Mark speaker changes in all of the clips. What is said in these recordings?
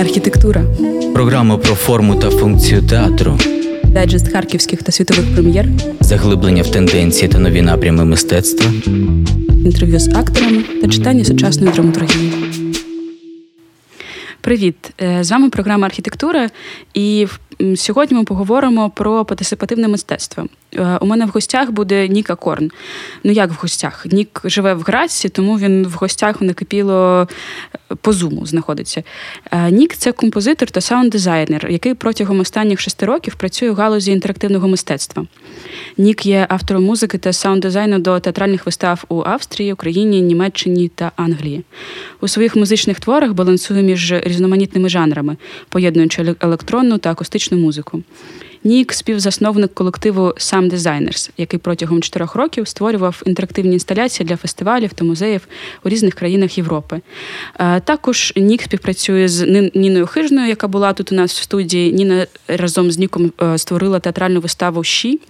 Speaker 1: Архітектура.
Speaker 2: Програма про форму та функцію театру.
Speaker 1: Дайджест харківських та світових прем'єр.
Speaker 2: Заглиблення в тенденції та нові напрями мистецтва.
Speaker 1: Інтерв'ю з акторами та читання сучасної драматургії. Привіт! Е, з вами програма Архітектура. І сьогодні ми поговоримо про партисипативне мистецтво. Е, у мене в гостях буде Ніка Корн. Ну як в гостях? Нік живе в Граці, тому він в гостях накипіло е, по зуму знаходиться. Е, Нік це композитор та саунд-дизайнер, який протягом останніх шести років працює у галузі інтерактивного мистецтва. Нік є автором музики та саунд-дизайну до театральних вистав у Австрії, Україні, Німеччині та Англії. У своїх музичних творах балансує між різноманітними жанрами, поєднуючи електронну та акустичну музику. Нік співзасновник колективу Сам Designers, який протягом чотирьох років створював інтерактивні інсталяції для фестивалів та музеїв у різних країнах Європи. Е, також Нік співпрацює з Ніною Хижною, яка була тут у нас в студії. Ніна разом з Ніком е, створила театральну виставу Щі.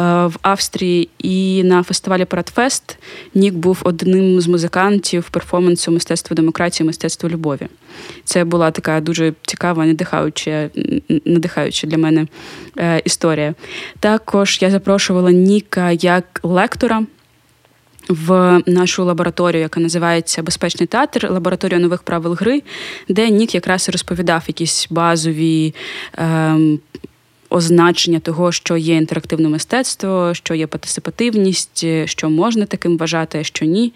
Speaker 1: Е, в Австрії і на фестивалі Парадфест Нік був одним з музикантів перформансу мистецтво демократії, мистецтво любові. Це була така дуже цікава, надихаюча, надихаюча для мене е, історія. Також я запрошувала Ніка як лектора. В нашу лабораторію, яка називається Безпечний театр, лабораторія нових правил гри, де Нік якраз розповідав якісь базові ем, означення того, що є інтерактивне мистецтво, що є партисипативність, що можна таким вважати, а що ні,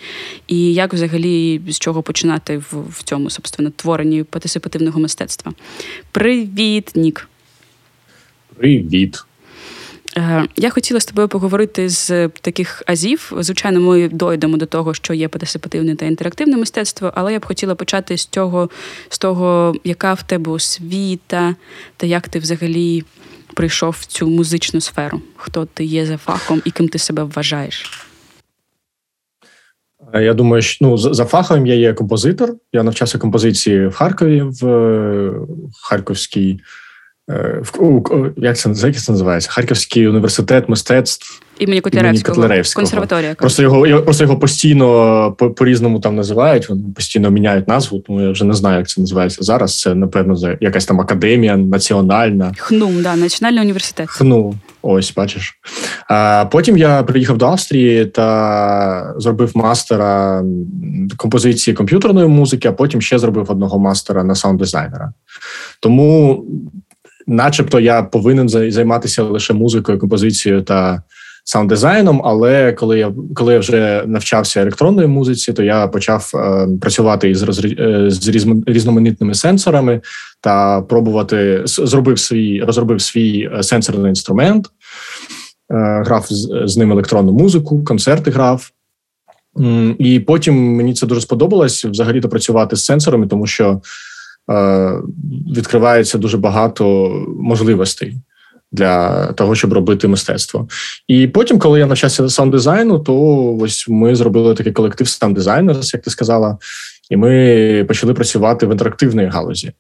Speaker 1: і як взагалі з чого починати в, в цьому собственно творенні партисипативного мистецтва. Привіт, Нік.
Speaker 3: Привіт.
Speaker 1: Е, я хотіла з тобою поговорити з таких азів. Звичайно, ми дойдемо до того, що є партисипативне та інтерактивне мистецтво, але я б хотіла почати з того, з того, яка в тебе освіта, та як ти взагалі прийшов в цю музичну сферу? Хто ти є за фахом і ким ти себе вважаєш?
Speaker 3: Е, я думаю, що ну за фахом я є композитор. Я навчався композиції в Харкові в е, Харківській. Е, як це як це називається? Харківський університет мистецтв
Speaker 1: імені Котляревського. Котляревського. Консерваторія.
Speaker 3: Просто його просто його постійно по, по різному там називають. Вони постійно міняють назву. Тому я вже не знаю, як це називається зараз. Це напевно якась там академія національна.
Speaker 1: ХНУМ, да, Національний університет.
Speaker 3: ХНУ. Ось бачиш. А Потім я приїхав до Австрії та зробив мастера композиції комп'ютерної музики, а потім ще зробив одного мастера на саунд-дизайнера. Тому, начебто, я повинен займатися лише музикою, композицією та саунд-дизайном, але коли я коли я вже навчався електронної музиці, то я почав е, працювати із е, з різноманітними сенсорами та пробувати зробив свій розробив свій е, сенсорний інструмент, е, грав з, з ним електронну музику, концерти грав. І потім мені це дуже сподобалось взагалі то працювати з сенсорами, тому що відкривається дуже багато можливостей для того, щоб робити мистецтво. І потім, коли я навчався сам дизайну, то ось ми зробили такий колектив сам дизайнерс, як ти сказала. І ми почали працювати в інтерактивній галузі.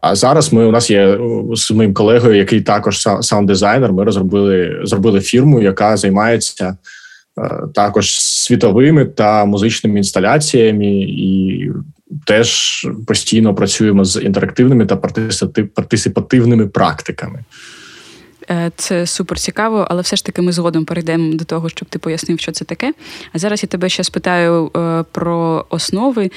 Speaker 3: А зараз ми у нас є з моїм колегою, який також саунд-дизайнер, Ми розробили зробили фірму, яка займається е, також світовими та музичними інсталяціями, і теж постійно працюємо з інтерактивними та партисипативними практиками.
Speaker 1: Е, це супер цікаво, але все ж таки ми згодом перейдемо до того, щоб ти пояснив, що це таке. А зараз я тебе ще спитаю е, про основи,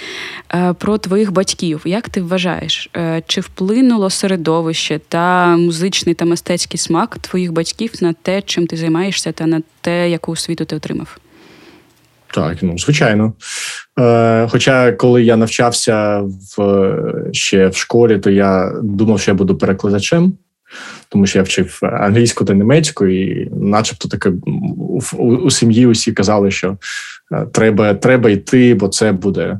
Speaker 1: е, про твоїх батьків. Як ти вважаєш, чи вплинуло середовище та музичний та мистецький смак твоїх батьків на те, чим ти займаєшся, та на те, яку освіту ти отримав?
Speaker 3: Так, ну звичайно. Е, Хоча, коли я навчався в ще в школі, то я думав, що я буду перекладачем тому що я вчив англійську та німецьку, і, начебто, таке у, у, у сім'ї усі казали, що е, треба треба йти, бо це буде.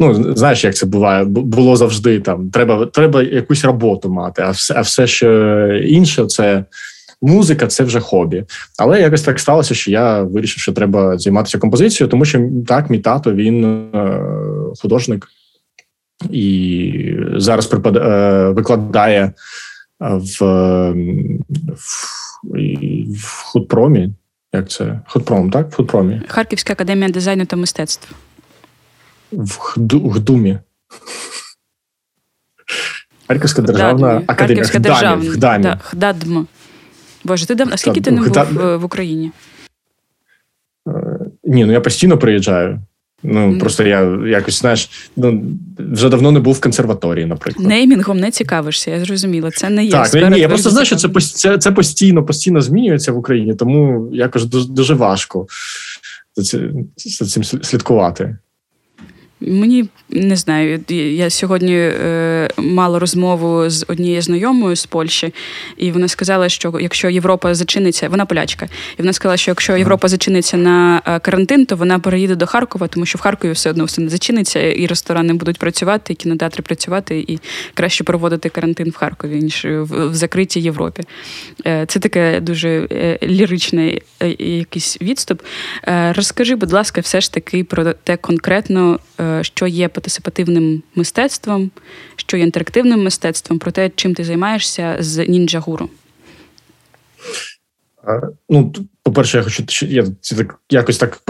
Speaker 3: Ну, знаєш, як це буває, було завжди там. Треба треба якусь роботу мати, а все, а все, що інше, це. Музика це вже хобі, але якось так сталося, що я вирішив, що треба займатися композицією, тому що так, мій тато він е, художник і зараз припад, е, викладає в в, в худпромі. Як це? Худпром, так? В худпромі.
Speaker 1: Харківська академія дизайну та мистецтв.
Speaker 3: В Гдумі. Харківська державна академія.
Speaker 1: Харківська державна. Гдадм. Боже, ти давно, а скільки ти не був е, в Україні?
Speaker 3: Ні, ну я постійно приїжджаю. Ну просто я якось знаєш, ну вже давно не був в консерваторії, наприклад.
Speaker 1: Неймінгом не цікавишся, я зрозуміла. Це не є.
Speaker 3: Так, ні, я просто знаю, що це, це, це постійно, постійно змінюється в Україні, тому якось дуже, дуже важко за цим слідкувати.
Speaker 1: Мені не знаю. Я сьогодні е, мала розмову з однією знайомою з Польщі, і вона сказала, що якщо Європа зачиниться, вона полячка, і вона сказала, що якщо Європа зачиниться на е, карантин, то вона переїде до Харкова, тому що в Харкові все одно все не зачиниться, і ресторани будуть працювати, і кінотеатри працювати, і краще проводити карантин в Харкові ніж в, в закритій Європі. Е, Це таке дуже е, ліричний е, якийсь відступ. Е, Розкажи, будь ласка, все ж таки про те конкретно, е, що є партисипативним мистецтвом, що є інтерактивним мистецтвом, про те, чим ти займаєшся з ніндзя гуру.
Speaker 3: Ну, по-перше, я хочу я так якось так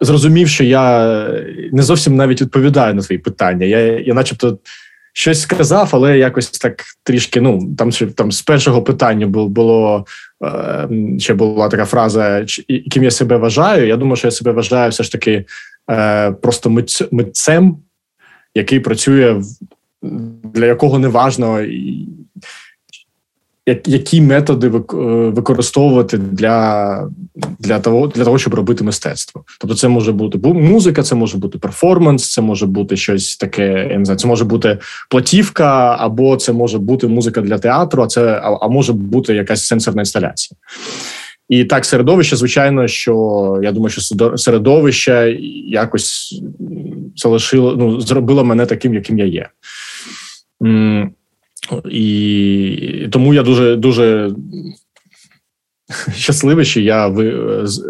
Speaker 3: зрозумів, що я не зовсім навіть відповідаю на твої питання. Я, я начебто щось сказав, але якось так трішки. Ну там там з першого питання було, е, ще була така фраза, яким я себе вважаю. Я думаю, що я себе вважаю все ж таки е, просто митць, митцем, який працює для якого не важно. які методи е, використовувати для, для, того, для того, щоб робити мистецтво. Тобто, це може бути музика, це може бути перформанс, це може бути щось таке. Я не знаю, це може бути платівка, або це може бути музика для театру, а це а, а може бути якась сенсорна інсталяція. І так, середовище, звичайно, що я думаю, що середовище якось залишило, ну, зробило мене таким, яким я є. І тому я дуже дуже щасливий, що я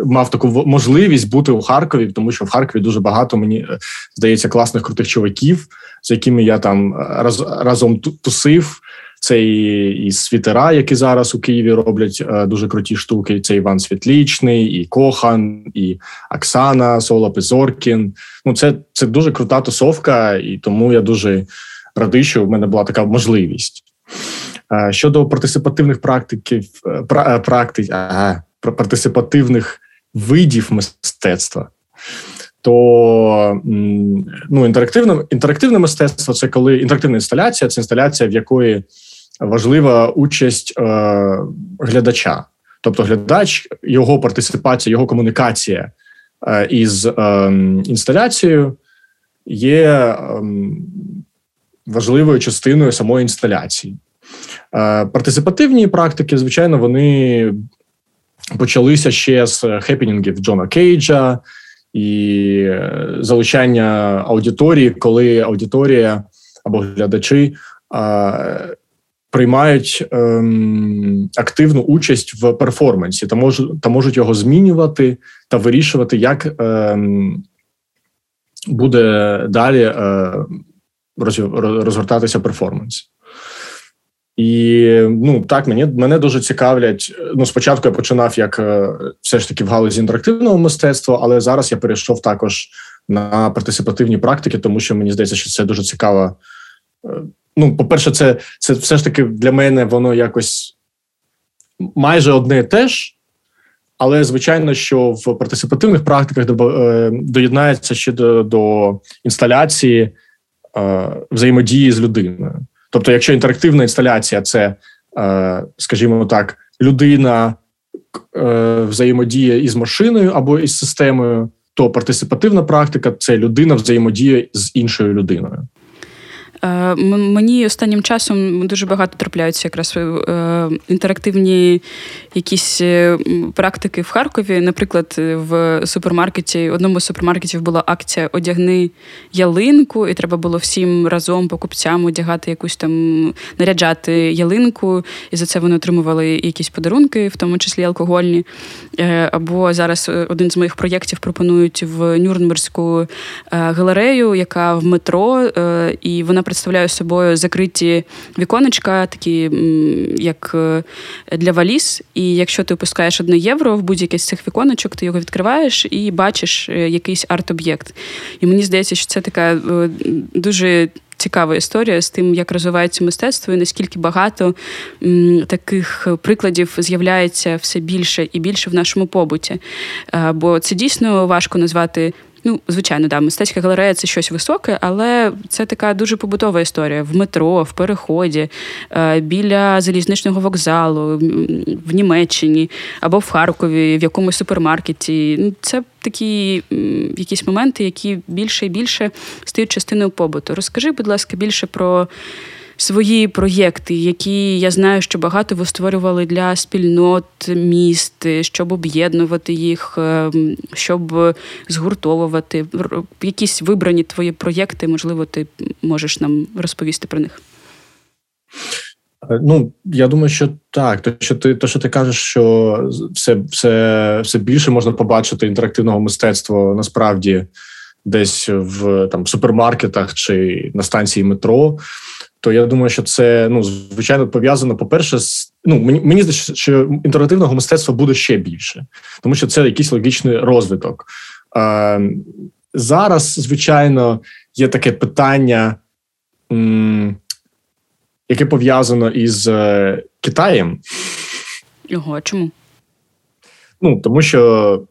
Speaker 3: мав таку можливість бути у Харкові, тому що в Харкові дуже багато мені е, здається класних крутих чуваків, з якими я там раз, разом тусив. Це і, і світера, які зараз у Києві роблять е, дуже круті штуки. Це Іван Світлічний, і Кохан, і Оксана Солоп, і Зоркін. Ну, це, це дуже крута тусовка, і тому я дуже радий, що в мене була така можливість. Е, Щодо партисипативних практиків, е, пра- практик, ага, партисипативних видів мистецтва, то ну, інтерактивне, інтерактивне мистецтво це коли інтерактивна інсталяція, це інсталяція, в якої важлива участь е, глядача. Тобто, глядач, його партисипація, його комунікація е, із е, інсталяцією є е, важливою частиною самої інсталяції. Е, Партисипативні практики, звичайно, вони почалися ще з хепінінгів Джона Кейджа і е, залучання аудиторії, коли аудиторія або глядачі е, приймають ем, активну участь в перформансі та можуть, та можуть його змінювати та вирішувати, як ем, буде далі е, роз- розгортатися перформанс. І ну так, мені мене дуже цікавлять. Ну, спочатку я починав як е, все ж таки в галузі інтерактивного мистецтва, але зараз я перейшов також на партисипативні практики, тому що мені здається, що це дуже цікаво. Ну, по-перше, це, це все ж таки для мене воно якось майже одне і те ж. Але звичайно, що в партисипативних практиках е, доєднається ще до, до інсталяції е, взаємодії з людиною. Тобто, якщо інтерактивна інсталяція це, е, скажімо так, людина е, взаємодіє із машиною або із системою, то партисипативна практика це людина взаємодіє з іншою людиною.
Speaker 1: Е, Мені останнім часом дуже багато трапляються якраз е, інтерактивні якісь е, практики в Харкові. Наприклад, в супермаркеті, в одному з супермаркетів була акція Одягни ялинку, і треба було всім разом покупцям одягати якусь там наряджати ялинку, і за це вони отримували якісь подарунки, в тому числі алкогольні. Або зараз один з моїх проєктів пропонують в Нюрнберзьку галерею, яка в метро, і вона представляє собою закриті віконечка, такі як е, для валіз. І якщо ти опускаєш одне євро в будь-яке з цих віконечок, ти його відкриваєш і бачиш е, якийсь арт-об'єкт. І мені здається, що це така е, дуже цікава історія з тим, як розвивається мистецтво, і наскільки багато м, таких прикладів з'являється все більше і більше в нашому побуті. Е, бо це дійсно важко назвати. Ну, звичайно, да, мистецька галерея це щось високе, але це така дуже побутова історія в метро, в переході, е, біля залізничного вокзалу, в Німеччині або в Харкові, в якомусь супермаркеті. Ну, це такі якісь моменти, які більше і більше стають частиною побуту. Розкажи, будь ласка, більше про свої проєкти, які я знаю, що багато ви створювали для спільнот міст, щоб об'єднувати їх, е, щоб згуртовувати. Якісь вибрані твої проєкти, можливо, ти можеш нам розповісти про них.
Speaker 3: Е, ну, я думаю, що так. То, що ти то, що ти кажеш, що все все, все більше можна побачити інтерактивного мистецтва насправді десь в там супермаркетах чи на станції метро то я думаю, що це ну звичайно пов'язано. По перше, з ну мені мені здається, що інтерактивного мистецтва буде ще більше, тому що це якийсь логічний розвиток. Е, Зараз, звичайно, є таке питання, м, яке пов'язано із е, Китаєм.
Speaker 1: Його чому?
Speaker 3: Ну тому що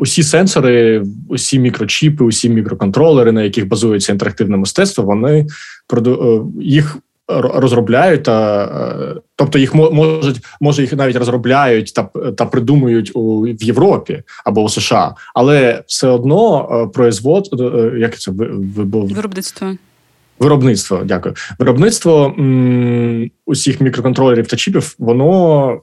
Speaker 3: усі сенсори, усі мікрочіпи, усі мікроконтролери, на яких базується інтерактивне мистецтво, вони е, їх розробляють та е, тобто їх можуть, може їх навіть розробляють та та придумують у в Європі або у США, але все одно производ як це
Speaker 1: виробництво.
Speaker 3: Виробництво, дякую. Виробництво м, усіх мікроконтролерів та чіпів, воно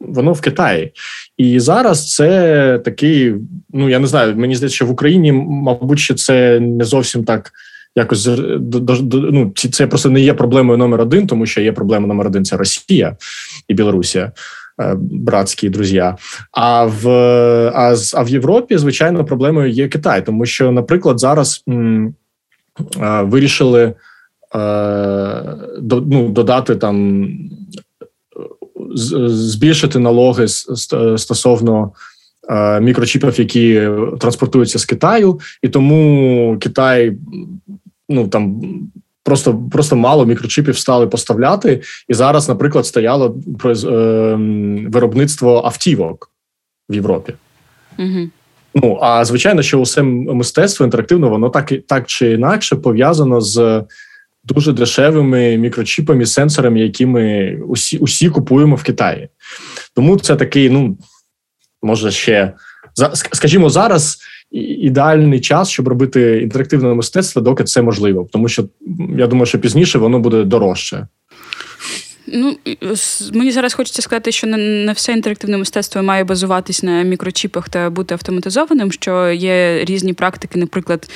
Speaker 3: воно в Китаї. І зараз це такий, ну я не знаю, мені здається, що в Україні, мабуть, ще це не зовсім так. Якось ну, це просто не є проблемою номер один, тому що є проблема номер один це Росія і Білорусія, е, братські друзі. А в а, а в Європі, звичайно, проблемою є Китай, тому що, наприклад, зараз м, а, вирішили е, до, ну, додати там збільшити налоги стосовно е, мікрочіпів, які транспортуються з Китаю, і тому Китай ну там. Просто просто мало мікрочіпів стали поставляти, і зараз, наприклад, стояло про е, виробництво автівок в Європі.
Speaker 1: Угу.
Speaker 3: Ну а звичайно, що усе мистецтво інтерактивно, воно так так чи інакше пов'язано з дуже дешевими мікрочіпами, сенсорами, які ми усі усі купуємо в Китаї. Тому це такий, ну може ще скажімо, зараз ідеальний час, щоб робити інтерактивне мистецтво, доки це можливо. Тому що я думаю, що пізніше воно буде дорожче.
Speaker 1: Ну мені зараз хочеться сказати, що не все інтерактивне мистецтво має базуватись на мікрочіпах та бути автоматизованим. Що є різні практики, наприклад.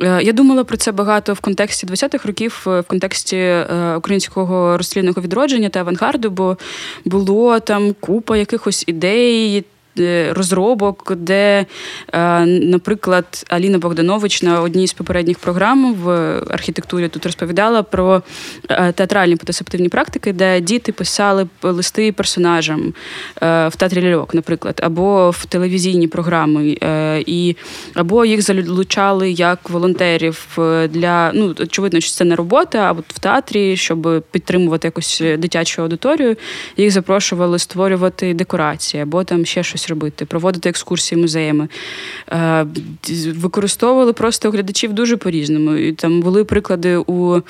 Speaker 1: Е, я думала про це багато в контексті 20-х років, е, в контексті е, українського розслідного відродження та авангарду, бо було там купа якихось ідей, розробок, де, е, наприклад, Аліна Богданович на одній з попередніх програм в архітектурі тут розповідала про е, театральні потасептивні практики, де діти писали листи персонажам в театрі ляльок, наприклад, або в телевізійні програми, і або їх залучали як волонтерів для ну очевидно, що це не робота, а от в театрі, щоб підтримувати якусь дитячу аудиторію, їх запрошували створювати декорації або там ще щось робити, проводити екскурсії музеями. Е, використовували просто глядачів дуже по-різному. І Там були приклади у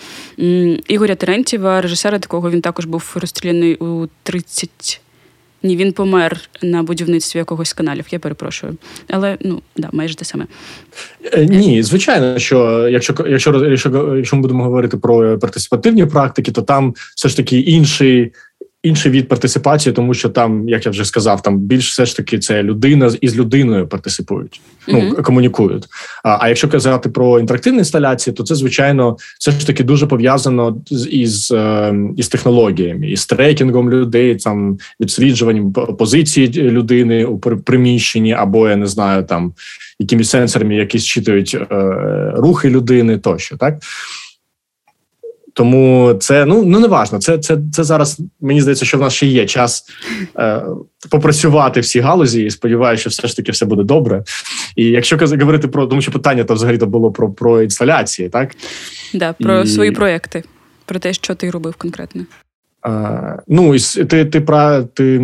Speaker 1: Ігоря Терентєва, режисера такого він також був розстріляний у 30. Ні, він помер на будівництві якогось каналів. Я перепрошую, але ну да, майже те саме.
Speaker 3: Е, ні, звичайно, що якщо якщо, якщо, якщо ми будемо говорити про партисипативні практики, то там все ж таки інший інший від партисипації, тому що там, як я вже сказав, там більш все ж таки це людина із людиною партисипують, ну mm-hmm. комунікують. А а якщо казати про інтерактивні інсталяції, то це звичайно все ж таки дуже пов'язано з із, е, із технологіями, із трекінгом людей, там відсліджуванням позиції людини у приміщенні, або я не знаю, там якимись сенсорами, які зчитують е, рухи людини, тощо так. Тому це ну ну не важно. Це це, це зараз. Мені здається, що в нас ще є час е, попрацювати в цій галузі. І сподіваюся, що все ж таки все буде добре. І якщо говорити про тому, що питання то взагалі то було про про інсталяції, так
Speaker 1: Да, про і... свої проекти, про те, що ти робив конкретно.
Speaker 3: Е, ну і ти ти, про ти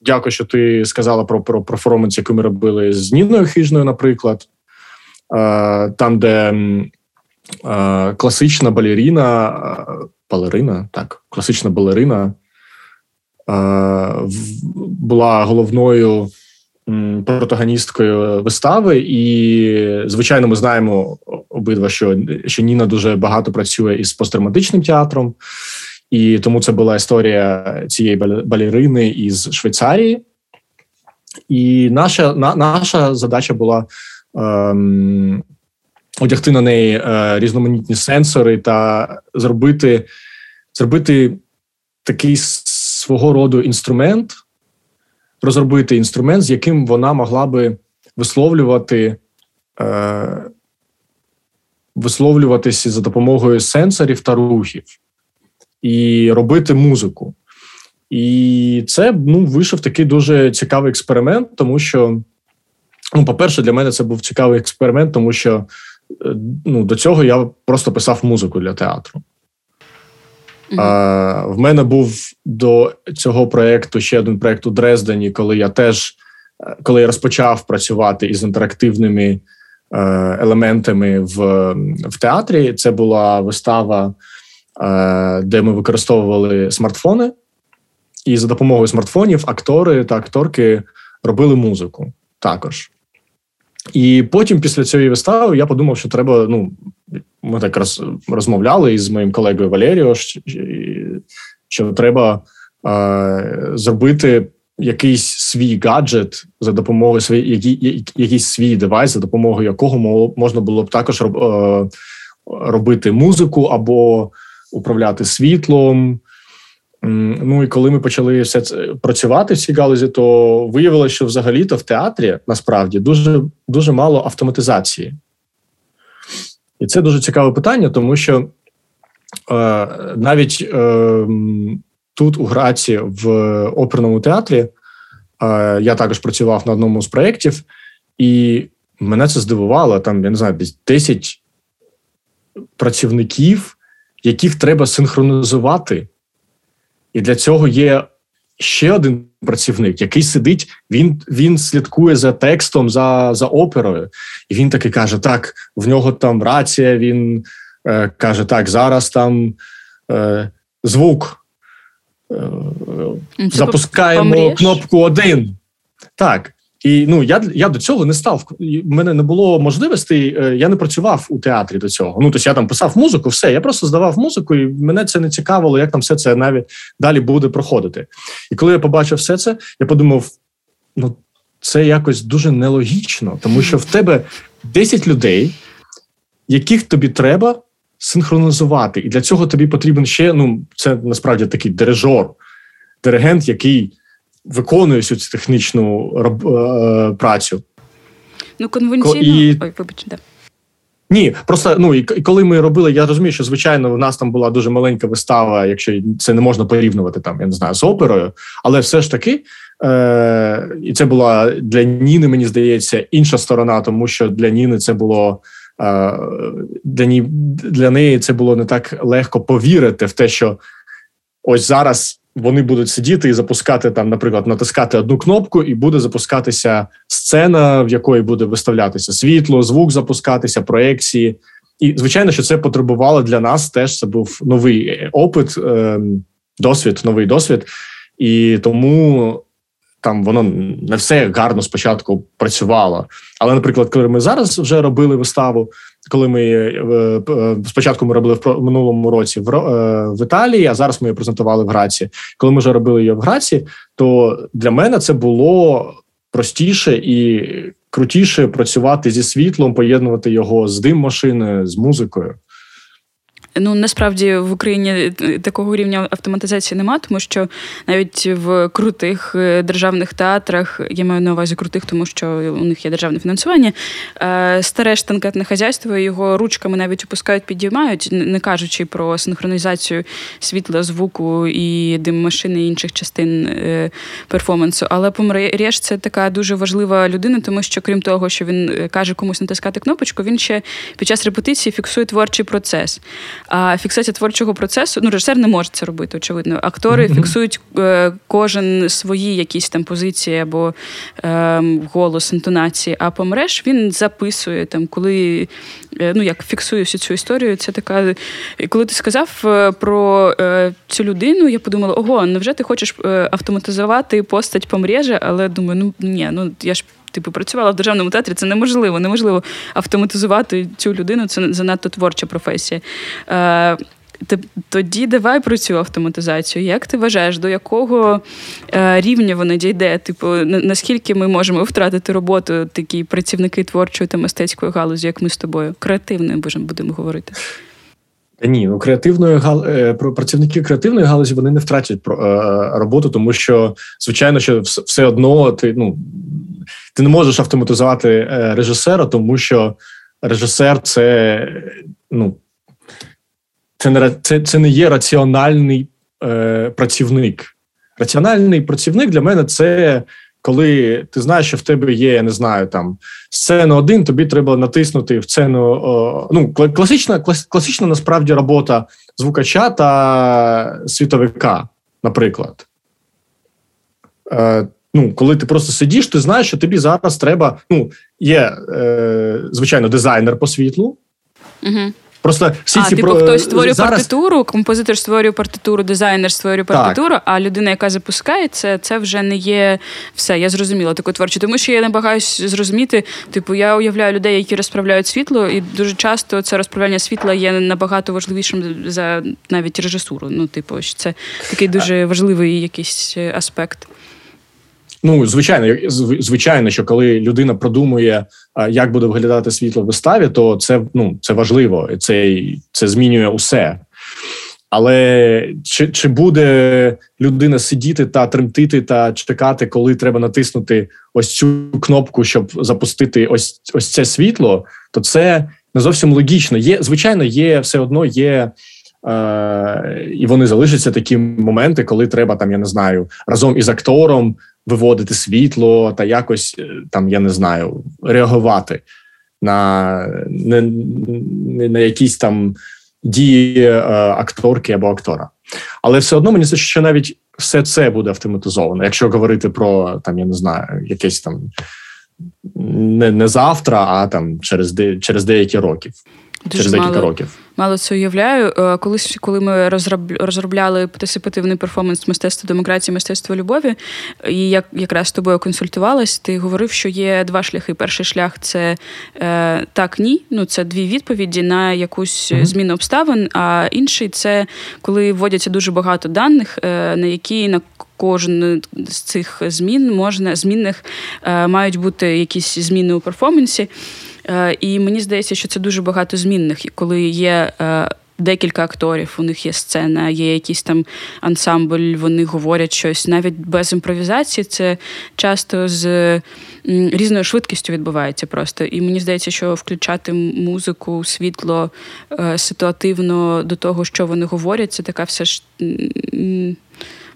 Speaker 3: дякую, що ти сказала про про перформанс, який ми робили з Ніною Хижною, наприклад, е, там, де класична балерина, е, балерина, так, класична балерина була головною протагоністкою вистави, і звичайно, ми знаємо обидва, що що Ніна дуже багато працює із посттравматичним театром, і тому це була історія цієї балерини із Швейцарії. І наша на, наша задача була ем, одягти на неї е, різноманітні сенсори та зробити зробити такий свого роду інструмент, розробити інструмент, з яким вона могла би висловлювати. Е, Висловлюватися за допомогою сенсорів та рухів і робити музику. І це ну, вийшов такий дуже цікавий експеримент, тому що, ну, по-перше, для мене це був цікавий експеримент, тому що ну, до цього я просто писав музику для театру. А, В мене був до цього проєкту ще один проєкт у Дрездені, коли я теж коли я розпочав працювати із інтерактивними е, елементами в, в театрі. Це була вистава. Е, де ми використовували смартфони, і за допомогою смартфонів актори та акторки робили музику також. І потім, після цієї вистави, я подумав, що треба. Ну, ми так роз, розмовляли із моїм колегою Валеріо, що треба е, зробити якийсь свій гаджет за допомогою свій, який, якийсь свій девайс, за допомогою якого можна було б також роб, е, робити музику або управляти світлом. Ну і коли ми почали все це працювати в цій галузі, то виявилося, що взагалі-то в театрі насправді дуже дуже мало автоматизації. І це дуже цікаве питання, тому що е, навіть е, тут, у Граці, в оперному театрі, е, я також працював на одному з проєктів, і мене це здивувало. Там, я не знаю, десь 10 працівників яких треба синхронізувати. І для цього є ще один працівник, який сидить, він він слідкує за текстом, за за оперою. І він таки каже: так, в нього там рація, він е, каже, так, зараз там е, звук. Е, запускаємо помрієш? кнопку один. Так. І ну я я до цього не став. У мене не було можливостей. Я не працював у театрі до цього. Ну тобто я там писав музику, все. Я просто здавав музику, і мене це не цікавило, як там все це навіть далі буде проходити. І коли я побачив все це, я подумав: ну це якось дуже нелогічно, тому що в тебе 10 людей, яких тобі треба синхронізувати, і для цього тобі потрібен ще. Ну це насправді такий дирижор, диригент, який виконує цю технічну роб, е, працю.
Speaker 1: Ну, конвенційно. І... Ой, вибач, да.
Speaker 3: Ні, просто ну і коли ми робили, я розумію, що звичайно в нас там була дуже маленька вистава, якщо це не можна порівнювати там, я не знаю, з оперою, але все ж таки, е, і це була для Ніни, мені здається, інша сторона, тому що для Ніни це було е, для ні, для неї це було не так легко повірити в те, що ось зараз вони будуть сидіти і запускати там, наприклад, натискати одну кнопку, і буде запускатися сцена, в якої буде виставлятися світло, звук запускатися, проекції. І звичайно, що це потребувало для нас теж. Це був новий опит, ем, досвід, новий досвід, і тому там воно не все гарно спочатку працювало. Але, наприклад, коли ми зараз вже робили виставу, коли ми е, е, спочатку ми робили в минулому році е, в Італії, а зараз ми її презентували в Граці. Коли ми вже робили її в Граці, то для мене це було простіше і крутіше працювати зі світлом, поєднувати його з дим машиною, з музикою.
Speaker 1: Ну насправді в Україні такого рівня автоматизації нема, тому що навіть в крутих державних театрах я маю на увазі крутих, тому що у них є державне фінансування. Старе штанкетне хазяйство його ручками навіть опускають, підіймають, не кажучи про синхронізацію світла, звуку і дим машини і інших частин перформансу. Але Помреж це така дуже важлива людина, тому що крім того, що він каже комусь натискати кнопочку, він ще під час репетиції фіксує творчий процес. А фіксація творчого процесу, ну режисер не може це робити, очевидно. Актори mm-hmm. фіксують е, кожен свої якісь там позиції або е, голос, інтонації. А помреш він записує там, коли е, ну як фіксує всю цю історію. Це така. Коли ти сказав е, про е, цю людину, я подумала: ого, невже ти хочеш е, автоматизувати постать помрежа? Але думаю, ну ні, ну я ж типу, працювала в державному театрі, це неможливо. Неможливо автоматизувати цю людину. Це занадто творча професія. Е, тоді давай про цю автоматизацію. Як ти вважаєш, до якого е, рівня вона дійде? Типу, наскільки ми можемо втратити роботу такі працівники творчої та мистецької галузі, як ми з тобою? Креативною будемо говорити.
Speaker 3: Ні, ну креативної гал е, про працівники креативної галузі вони не втратять роботу, тому що звичайно, що все одно ти ну ти не можеш автоматизувати е, режисера, тому що режисер це ну, це не це, це не є раціональний е, працівник. Раціональний працівник для мене це коли ти знаєш, що в тебе є, я не знаю, там сцена один, тобі треба натиснути в сцену. О, ну, класична, класична насправді робота звукача та світовика, наприклад. Е, Ну, коли ти просто сидиш, ти знаєш, що тобі зараз треба. Ну, є, е, звичайно, дизайнер по світлу.
Speaker 1: Угу.
Speaker 3: Просто всі
Speaker 1: а,
Speaker 3: ці
Speaker 1: типу, про... хтось створює зараз... партитуру, композитор створює партитуру, дизайнер створює партитуру, так. а людина, яка запускає це, це вже не є все. Я зрозуміла таку творчу. Тому що я намагаюся зрозуміти. Типу, я уявляю людей, які розправляють світло, і дуже часто це розправляння світла є набагато важливішим за навіть режисуру. Ну, типу, це такий дуже важливий якийсь е, аспект.
Speaker 3: Ну, звичайно, звичайно, що коли людина продумує, як буде виглядати світло в виставі, то це ну це важливо, це це змінює усе. Але чи чи буде людина сидіти та тремтити та чекати, коли треба натиснути ось цю кнопку, щоб запустити ось ось це світло, то це не зовсім логічно. Є звичайно, є все одно є. Е, І вони залишаться такі моменти, коли треба там, я не знаю, разом із актором виводити світло та якось е, там, я не знаю, реагувати на не на якісь там дії е, акторки або актора. Але все одно мені здається, що навіть все це буде автоматизовано. Якщо говорити про там, я не знаю, якесь там не не завтра, а там через де, через деякі років. Дуже через декілька
Speaker 1: мало,
Speaker 3: років.
Speaker 1: Мало це уявляю. Е, колись, коли ми розробляли партисипативний перформанс мистецтва демократії, мистецтва любові, і як якраз з тобою консультувалась, ти говорив, що є два шляхи. Перший шлях це е, так, ні. Ну це дві відповіді на якусь mm-hmm. зміну обставин. А інший це коли вводяться дуже багато даних, е, на які на Кожен з цих змін можна змінних е, мають бути якісь зміни у перформансі. Е, і мені здається, що це дуже багато змінних, коли є. Е, декілька акторів, у них є сцена, є якийсь там ансамбль, вони говорять щось. Навіть без імпровізації це часто з різною швидкістю відбувається просто. І мені здається, що включати музику, світло е, ситуативно до того, що вони говорять, це така все ж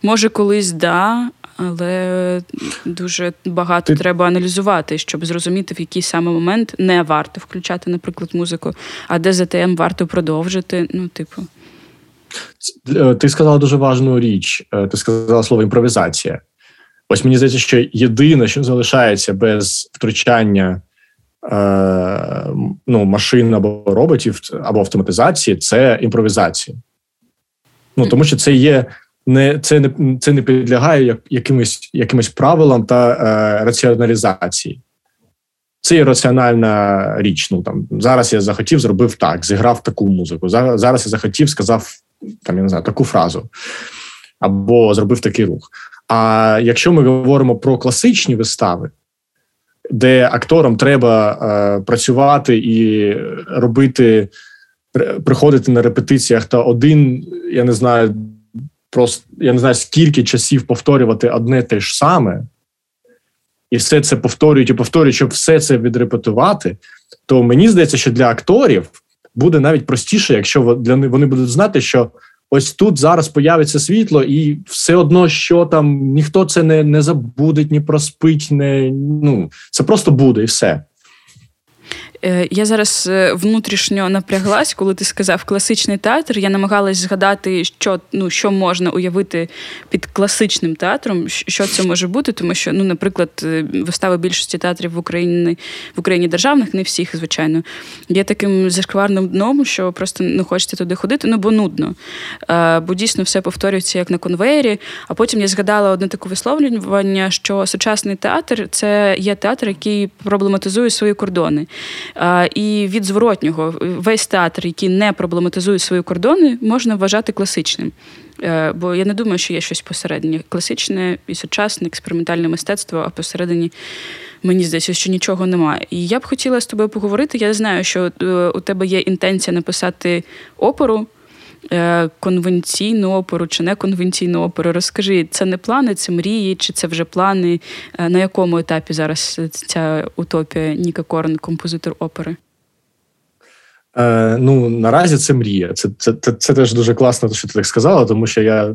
Speaker 1: може колись да, але дуже багато Ти... треба аналізувати, щоб зрозуміти, в який саме момент не варто включати, наприклад, музику, а де ЗТМ варто продовжити. Ну, типу.
Speaker 3: Е, ти сказала дуже важну річ. Е, ти сказала слово імпровізація. Ось мені здається, що єдине, що залишається без втручання е, ну, машин або роботів, або автоматизації, це імпровізація. Ну, Тому що це є не це не це не підлягає як, якимось якимось правилам та е, раціоналізації. Це є раціональна річ. Ну там зараз я захотів, зробив так, зіграв таку музику. Зараз я захотів, сказав там я не знаю таку фразу або зробив такий рух. А якщо ми говоримо про класичні вистави, де акторам треба е, працювати і робити приходити на репетиціях та один, я не знаю, просто я не знаю, скільки часів повторювати одне те ж саме, і все це повторюють і повторюють, щоб все це відрепетувати, то мені здається, що для акторів буде навіть простіше, якщо для вони будуть знати, що ось тут зараз появиться світло, і все одно, що там ніхто це не не забудеть, ні проспить, не ну це просто буде і все.
Speaker 1: Е, я зараз е, внутрішньо напряглась, коли ти сказав класичний театр. Я намагалась згадати, що ну, що можна уявити під класичним театром, що це може бути, тому що, ну, наприклад, е, вистави більшості театрів в Україні в Україні державних, не всіх, звичайно, є таким зашкварним дном, що просто не хочеться туди ходити, ну бо нудно. Бо дійсно все повторюється як на конвеєрі. А потім я згадала одне таке висловлювання, що сучасний театр це є театр, який проблематизує свої кордони. І від зворотнього весь театр, який не проблематизує свої кордони, можна вважати класичним. Е, бо я не думаю, що є щось посереднє. Класичне і сучасне експериментальне мистецтво, а посередині мені здається, що нічого немає. І я б хотіла з тобою поговорити. Я знаю, що е, у тебе є інтенція написати оперу. Е, конвенційну оперу чи неконвенційну оперу. Розкажи, це не плани, це мрії, чи це вже плани? Е, на якому етапі зараз ця утопія Ніка Корн, композитор опери?
Speaker 3: Е, Ну, наразі це мрія. Це це, це, це теж дуже класно, що ти так сказала, тому що я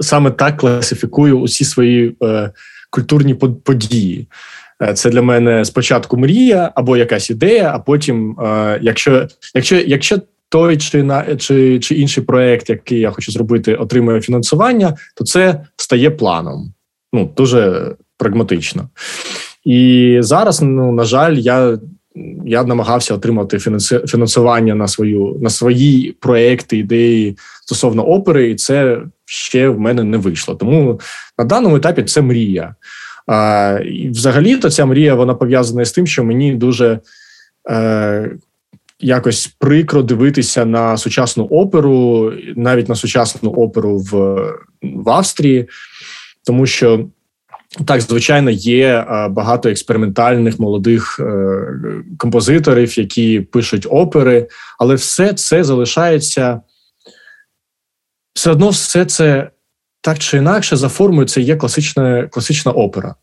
Speaker 3: саме так класифікую усі свої е, культурні події. Е, це для мене спочатку мрія або якась ідея, а потім, е, якщо якщо, якщо той чи на чи, чи інший проект, який я хочу зробити, отримує фінансування, то це стає планом. Ну дуже прагматично. І зараз, ну на жаль, я я намагався отримати фінансування на свою на свої проекти, ідеї стосовно опери, і це ще в мене не вийшло. Тому на даному етапі це мрія. А, і Взагалі-то ця мрія вона пов'язана з тим, що мені дуже е, якось прикро дивитися на сучасну оперу, навіть на сучасну оперу в, в Австрії, тому що. Так, звичайно, є багато експериментальних молодих е, композиторів, які пишуть опери, але все це залишається все одно, все це так чи інакше за формою це є класична класична опера.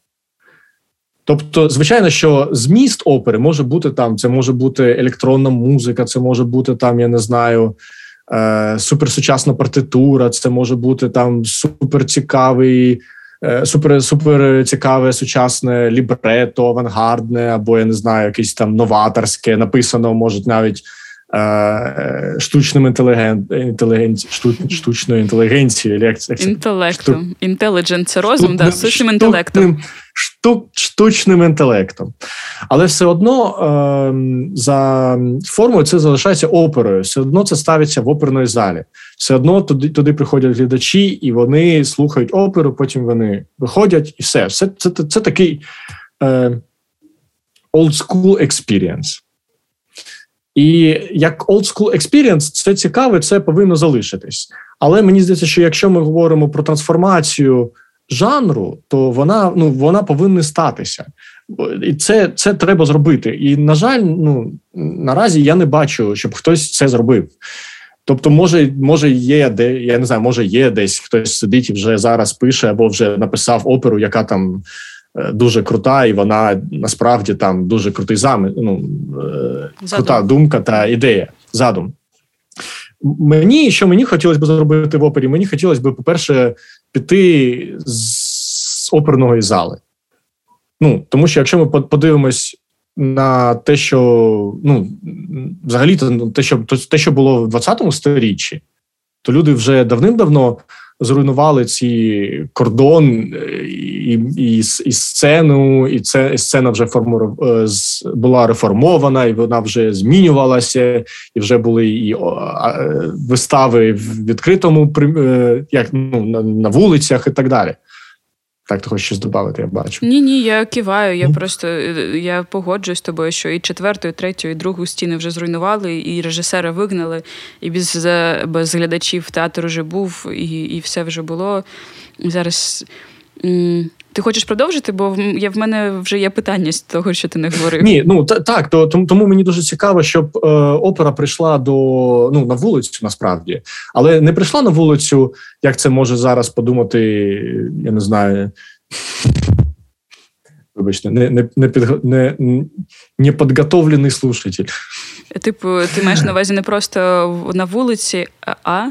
Speaker 3: Тобто, звичайно, що зміст опери може бути там, це може бути електронна музика, це може бути там, я не знаю, е, суперсучасна партитура, це може бути там суперцікавий, е, супер супер цікаве сучасне лібрето, авангардне, або я не знаю, якесь там новаторське, написано, може навіть. Е, штучним інтелігент, інтелігент, штучною інтелігенцією.
Speaker 1: Інтелектом. Інтеліджент це розум, да, штучним інтелектом.
Speaker 3: Штук, штучним інтелектом. Але все одно е, за формою це залишається оперою, все одно це ставиться в оперної залі. Все одно туди туди приходять глядачі, і вони слухають оперу, потім вони виходять, і все. Це це, це, це такий е, old school experience. І як old school experience, це цікаве, це повинно залишитись. Але мені здається, що якщо ми говоримо про трансформацію жанру, то вона ну вона повинна статися. І це це треба зробити. І, на жаль, ну наразі я не бачу, щоб хтось це зробив. Тобто, може, може, є де я не знаю, може є десь хтось сидить і вже зараз пише або вже написав оперу, яка там дуже крута, і вона насправді там дуже крутий зам, ну, е, крута думка та ідея. Задум. Мені що мені хотілося б зробити в опері? Мені хотілося б, по-перше, піти з оперної зали. Ну, Тому що якщо ми подивимось на те, що ну, взагалі-то ну, те, що те, що було в 20 сторіччі, то люди вже давним-давно зруйнували ці кордон е, і і, і сцену, і це і сцена вже форму е, була реформована, і вона вже змінювалася, і вже були і вистави в відкритому е, як ну на, на вулицях і так далі. Так, ти хочеш щось додати, я бачу.
Speaker 1: Ні, ні, я киваю. Я mm. просто я погоджуюсь з тобою, що і четверту, і третю, і другу стіни вже зруйнували, і режисера вигнали, і без без глядачів театр вже був, і і все вже було. Зараз Ти хочеш продовжити, бо я в мене вже є питання з того, що ти не говорив.
Speaker 3: Ні, ну та, так, то тому мені дуже цікаво, щоб е, опера прийшла до ну на вулицю, насправді, але не прийшла на вулицю, як це може зараз подумати, я не знаю. Вибачте, не не, не, під, не, не підготовлений слушатель.
Speaker 1: Типу, ти маєш на увазі не просто на вулиці, а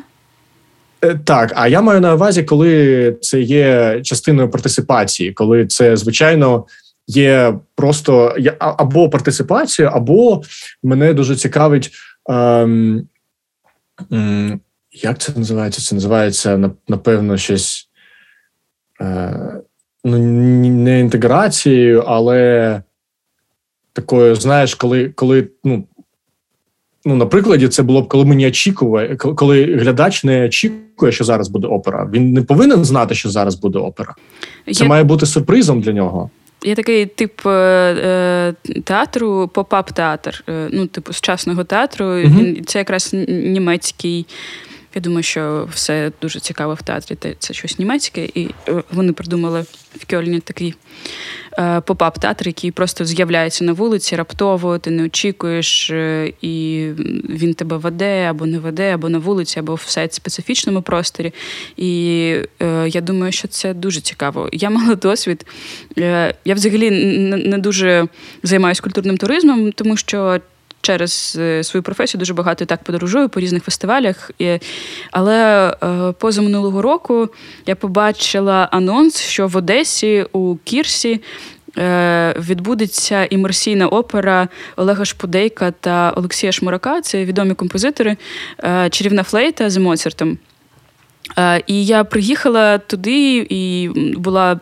Speaker 3: так, а я маю на увазі, коли це є частиною партисипації, коли це звичайно є просто або партисипація, або мене дуже цікавить. Ем, як це називається? Це називається напевно щось е, ну, не інтеграцією, але такою, знаєш, коли коли ну, ну, на прикладі, це було б коли мені очікує, коли глядач не очікує, що зараз буде опера. Він не повинен знати, що зараз буде опера. Це Я... має бути сюрпризом для нього.
Speaker 1: Є такий тип е, е театру, pop-up театр, е, ну, типу, сучасного театру. Угу. Це якраз німецький. Я думаю, що все дуже цікаво в театрі. Це щось німецьке, і е, вони придумали в Кельні такий Е, pop-up театр, який просто з'являється на вулиці раптово, ти не очікуєш, е, і він тебе веде або не веде, або на вулиці, або в сайт специфічному просторі. І я думаю, що це дуже цікаво. Я мала досвід. Я взагалі не дуже займаюся культурним туризмом, тому що через е, свою професію дуже багато і так подорожую по різних фестивалях. Але е, поза минулого року я побачила анонс, що в Одесі у Кірсі. Е, відбудеться імерсійна опера Олега Шпудейка та Олексія Шмурака. Це відомі композитори, чарівна флейта з Моцартом. Е, і я приїхала туди і була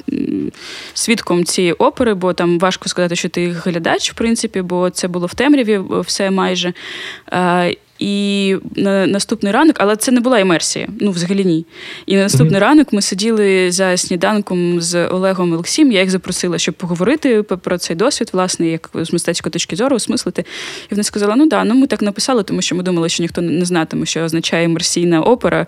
Speaker 1: свідком цієї опери, бо там важко сказати, що ти глядач, в принципі, бо це було в темряві все майже. Е, і на наступний ранок, але це не була імерсія, ну взагалі ні. І на наступний mm-hmm. ранок ми сиділи за сніданком з Олегом Олексієм. Я їх запросила, щоб поговорити про цей досвід, власне, як з мистецької точки зору осмислити. І вони сказали: ну да, ну ми так написали, тому що ми думали, що ніхто не знатиме, що означає імерсійна опера.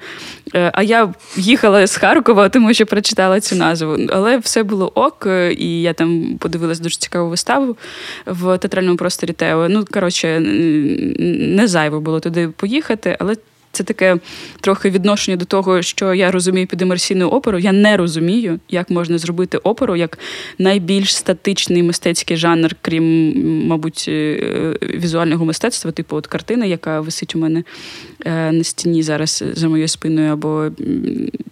Speaker 1: Е, а я їхала з Харкова, тому що прочитала цю назву. Але все було ок, і я там подивилась дуже цікаву виставу в театральному просторі Тео. Ну коротше, не зайво було туди поїхати, але це таке трохи відношення до того, що я розумію під імерсійною оперою. Я не розумію, як можна зробити оперу як найбільш статичний мистецький жанр, крім, мабуть, е, візуального мистецтва, типу от картина, яка висить у мене е, на стіні зараз за моєю спиною, або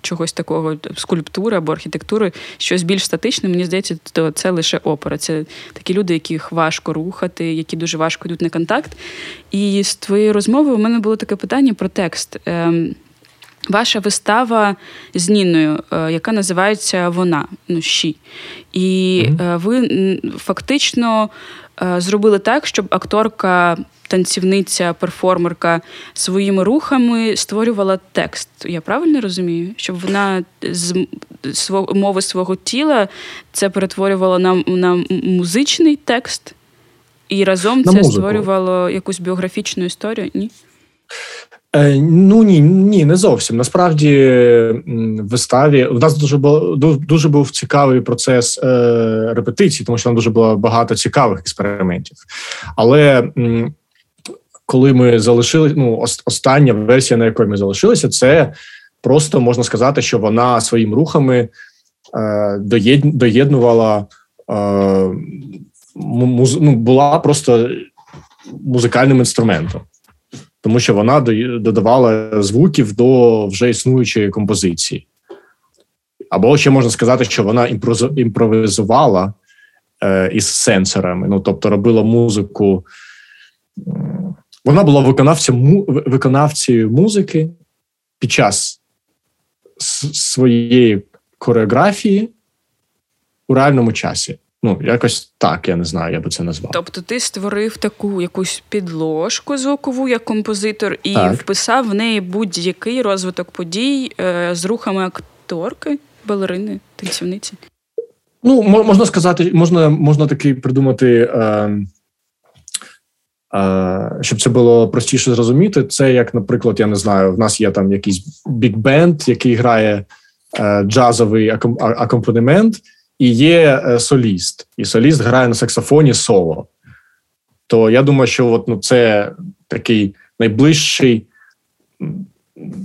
Speaker 1: чогось такого скульптури або архітектури, щось більш статичне. Мені здається, то це лише опера. Це такі люди, яких важко рухати, які дуже важко йдуть на контакт. І з твоєї розмови у мене було таке питання про текст. Ем, ваша вистава з Ніною, е, яка називається Вона, ну «Ші». І mm-hmm. ви фактично е, зробили так, щоб акторка, танцівниця, перформерка своїми рухами створювала текст. Я правильно розумію? Щоб вона з мови свого тіла це перетворювала на, на музичний текст? І разом на це музику. створювало якусь біографічну історію? Ні?
Speaker 3: Е, Ну ні, ні, не зовсім. Насправді в виставі у нас дуже було дуже був цікавий процес е, репетиції, тому що там дуже було багато цікавих експериментів. Але м, коли ми залишили, ну остання версія, на якої ми залишилися, це просто можна сказати, що вона своїми рухами е, доєднувала. Ну, була просто музикальним інструментом, тому що вона додавала звуків до вже існуючої композиції. Або ще можна сказати, що вона імпровізувала е, із сенсорами, ну тобто робила музику. Вона була виконавцем виконавцією музики під час своєї хореографії у реальному часі. Ну, якось так, я не знаю, я би це назвав.
Speaker 1: Тобто ти створив таку якусь підложку звукову як композитор і так. вписав в неї будь-який розвиток подій е, з рухами акторки, балерини, танцівниці?
Speaker 3: Ну, можна сказати, можна можна таки придумати, е, е, щоб це було простіше зрозуміти. Це як, наприклад, я не знаю, в нас є там якийсь бік-бенд, який грає е, джазовий акомпанемент і є е, соліст, і соліст грає на саксофоні соло. То я думаю, що от, ну, це такий найближчий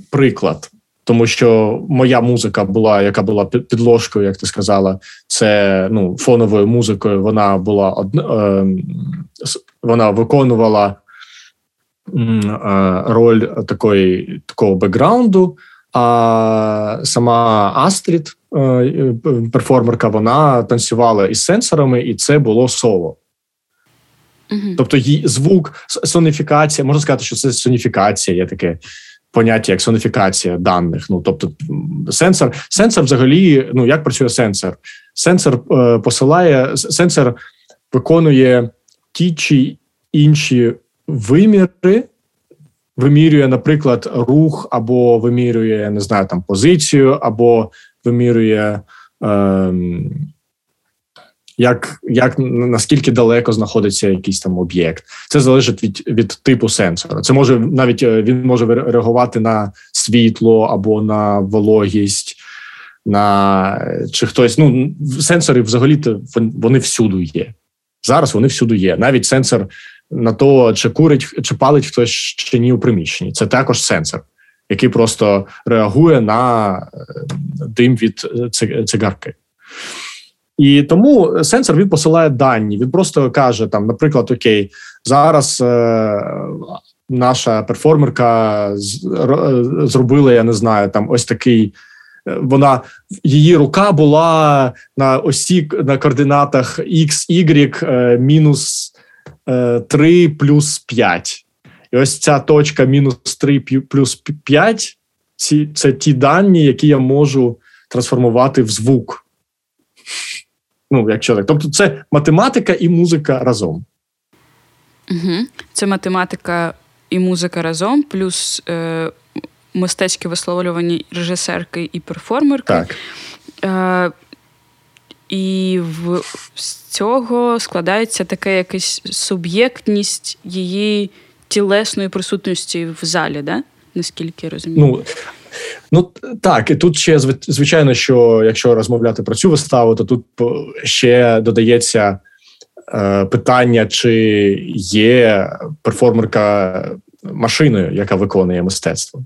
Speaker 3: приклад. Тому що моя музика була, яка була підложкою, як ти сказала, це ну фоновою музикою. Вона була одна, е, вона виконувала е, роль такої такого бекграунду. А сама Астрід, перформерка, вона танцювала із сенсорами, і це було соло. uh Тобто її звук, соніфікація, можна сказати, що це соніфікація, є таке поняття як соніфікація даних. Ну тобто, сенсор, сенсор взагалі, ну як працює сенсор? Сенсор е, посилає, сенсор виконує ті чи інші виміри вимірює, наприклад, рух, або вимірює, не знаю, там позицію, або вимірює. Е, як як наскільки далеко знаходиться якийсь там об'єкт, це залежить від від типу сенсора. Це може навіть е, він може реагувати на світло або на вологість, на чи хтось. Ну сенсори взагалі то вони всюди є. Зараз вони всюди є. Навіть сенсор на то, чи курить, чи палить хтось чи ні у приміщенні. Це також сенсор, який просто реагує на е, дим від е, цигарки. І тому сенсор він посилає дані. Він просто каже: там, наприклад, окей, зараз е, наша перформерка е, зробила, я не знаю, там ось такий. Вона її рука була на осі на координатах X, Y, мінус 3 плюс 5. І ось ця точка мінус 3 плюс 5 ці, це ті дані, які я можу трансформувати в звук. Ну, якщо так. Тобто, це математика і музика разом.
Speaker 1: Угу. Це математика і музика разом, плюс е, мистецьке висловлювання режисерки і перформерки.
Speaker 3: Так.
Speaker 1: Е, і в з цього складається така якась суб'єктність її тілесної присутності в залі, да? наскільки я розумію?
Speaker 3: Ну, Ну так, і тут ще звичайно, що якщо розмовляти про цю виставу, то тут ще додається е, питання, чи є перформерка машиною, яка виконує мистецтво.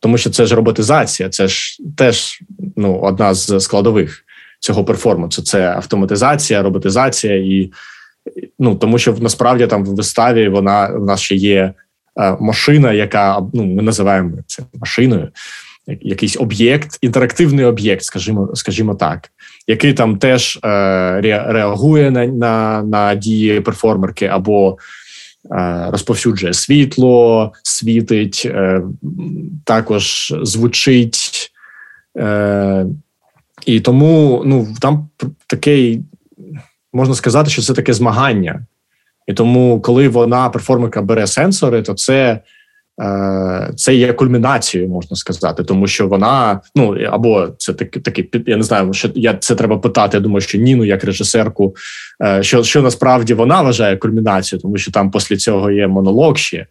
Speaker 3: Тому що це ж роботизація, це ж теж ну, одна з складових цього перформансу. Це автоматизація, роботизація, і ну тому, що насправді там в виставі вона в нас ще є е, машина, яка ну ми називаємо це машиною, якийсь об'єкт, інтерактивний об'єкт, скажімо, скажімо так, який там теж е, реагує на, на, на дії перформерки або. Е, розповсюджує світло, світить, е, також звучить, е, і тому ну там таке можна сказати, що це таке змагання. І тому, коли вона перформерка бере сенсори, то це е, це є кульмінацією, можна сказати, тому що вона ну або це таки таки я не знаю, що я це треба питати. Я думаю, що Ніну, як режисерку, е, що що насправді вона вважає кульмінацією, тому що там після цього є монолог ще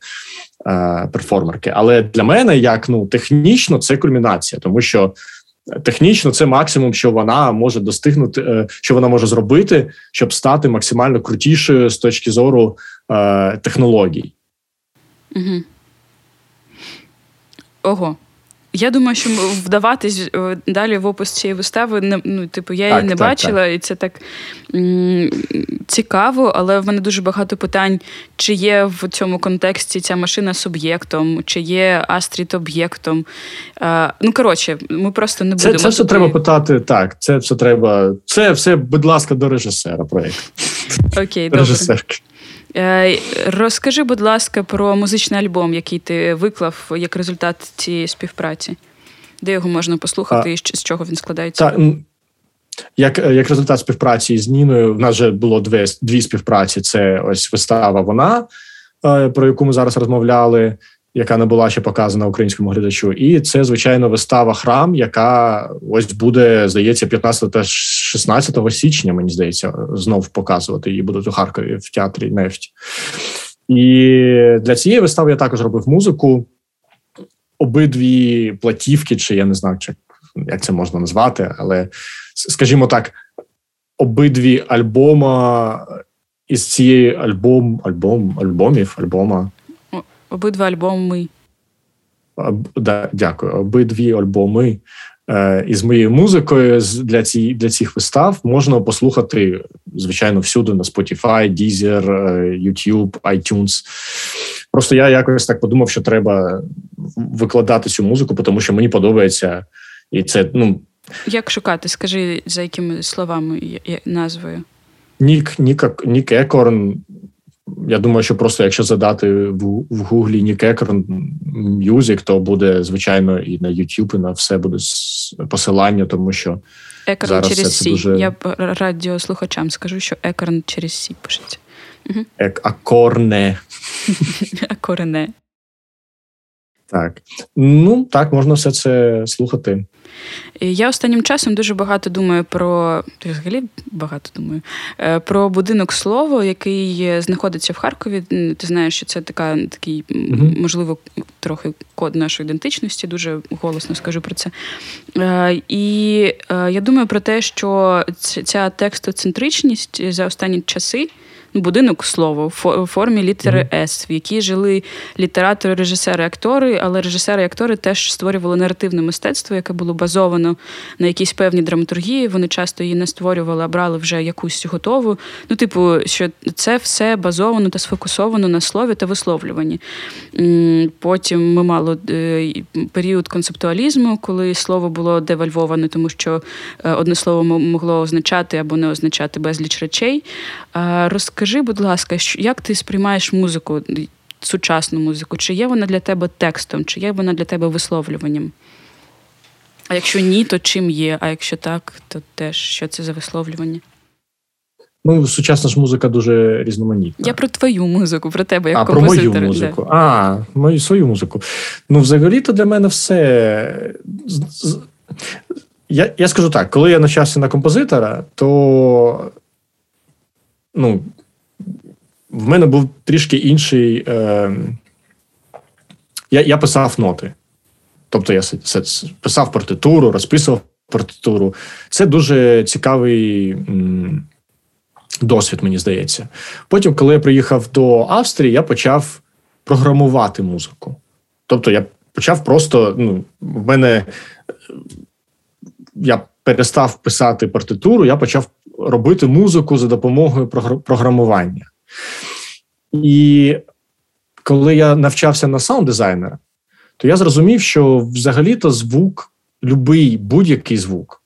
Speaker 3: е, перформерки. Але для мене як ну технічно це кульмінація, тому що технічно це максимум, що вона може достигнути, е, що вона може зробити, щоб стати максимально крутішою з точки зору е, технологій.
Speaker 1: Угу. Ого. Я думаю, що вдаватись е, далі в опис цієї вистави не ну, типу, я її не так, бачила, так. і це так м- цікаво, але в мене дуже багато питань, чи є в цьому контексті ця машина суб'єктом, чи є Астріт об'єктом. А, Ну, коротше, ми просто не будемо.
Speaker 3: Це це все туди... треба питати. Так, це все треба. Це все, будь ласка, до режисера проєкту.
Speaker 1: Окей, добре. Е, розкажи, будь ласка, про музичний альбом, який ти виклав як результат цієї співпраці, де його можна послухати а, і з чого він складається?
Speaker 3: Так, як як результат співпраці з Ніною, в нас вже було дві дві співпраці. Це ось вистава. Вона е, про яку ми зараз розмовляли яка не була ще показана українському глядачу, і це звичайно вистава храм, яка ось буде здається 15 та 16 січня. Мені здається, знов показувати її будуть у Харкові в театрі нефть. І для цієї вистави я також робив музику. Обидві платівки, чи я не знаю, чи як це можна назвати, але скажімо так, обидві альбома із цієї альбом, альбом, альбомів, альбома.
Speaker 1: Обидва альбоми.
Speaker 3: Да, Дякую. Обидві альбоми е, із моєю музикою для ці, для цих вистав можна послухати, звичайно, всюди на Spotify, Deezer, YouTube, iTunes. Просто я якось так подумав, що треба викладати цю музику, тому що мені подобається. І це, ну.
Speaker 1: Як шукати? Скажи, за якими словами назвою?
Speaker 3: Нік, Нік, Нік Екорн. Я думаю, що просто якщо задати в в Гуглі Нік Екорн Music, то буде, звичайно, і на YouTube, і на все буде посилання, тому що.
Speaker 1: Екорн зараз через Сі. Дуже... Я радіослухачам скажу, що Екорн через Сі пишеться.
Speaker 3: Угу. Ек, акорне.
Speaker 1: Акорне.
Speaker 3: Так. Ну, так, можна все це слухати.
Speaker 1: Я останнім часом дуже багато думаю про взагалі багато думаю е, про будинок слово, який знаходиться в Харкові. Ти знаєш, що це така такий, mm можливо, трохи код нашої ідентичності. Дуже голосно скажу про це. Е, і е, я думаю про те, що ця текстоцентричність за останні часи будинок слово в формі літери С, в якій жили літератори, режисери, актори, але режисери і актори теж створювали наративне мистецтво, яке було базовано на якійсь певній драматургії. Вони часто її не створювали, а брали вже якусь готову. Ну, типу, що це все базовано та сфокусовано на слові та висловлюванні. Потім ми мали е, період концептуалізму, коли слово було девальвоване, тому що е, одне слово могло означати або не означати безліч речей. Скажи, будь ласка, як ти сприймаєш музику, сучасну музику? Чи є вона для тебе текстом, чи є вона для тебе висловлюванням? А якщо ні, то чим є? А якщо так, то теж що це за висловлювання?
Speaker 3: Ну, сучасна ж музика дуже різноманітна.
Speaker 1: Я про твою музику, про тебе як
Speaker 3: а,
Speaker 1: композитор.
Speaker 3: про мою музику. Да. А, мою свою музику. Ну, взагалі-то для мене все. Я я скажу так, коли я навчався на композитора, то ну, в мене був трішки інший. Е, Я я писав ноти. Тобто я писав партитуру, розписував партитуру. Це дуже цікавий м, досвід, мені здається. Потім, коли я приїхав до Австрії, я почав програмувати музику. Тобто, я почав просто. ну, В мене я перестав писати партитуру, я почав робити музику за допомогою програмування. І коли я навчався на саунд-дизайнера, то я зрозумів, що взагалі-то звук, любий будь-який звук,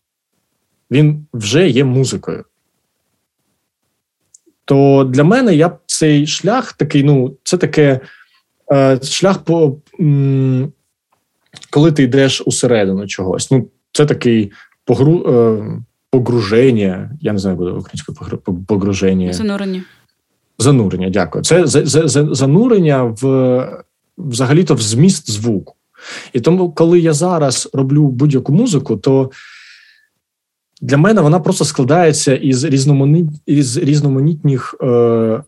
Speaker 3: він вже є музикою. То для мене я цей шлях такий, ну, це таке е, шлях по м, коли ти йдеш усередину чогось. Ну, це такий погру, е, погруження. Я не знаю, буде українською погруження.
Speaker 1: Занурення.
Speaker 3: Занурення, дякую. Це за, за, за, занурення в взагалі-то в зміст звуку. І тому, коли я зараз роблю будь-яку музику, то для мене вона просто складається із різноманит, із різноманітних е,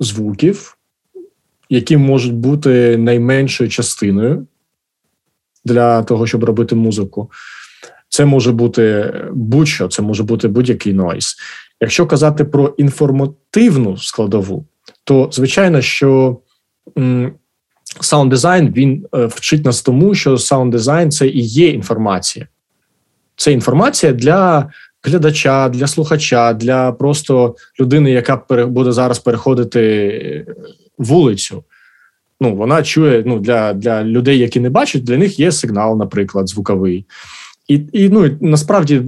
Speaker 3: звуків, які можуть бути найменшою частиною для того, щоб робити музику. Це може бути будь-що, це може бути будь-який нойз. Якщо казати про інформативну складову, то звичайно, що саунд дизайн він е, вчить нас тому, що саунд дизайн це і є інформація. Це інформація для глядача, для слухача, для просто людини, яка буде зараз переходити е, вулицю. Ну, вона чує ну, для для людей, які не бачать, для них є сигнал, наприклад, звуковий. І і ну насправді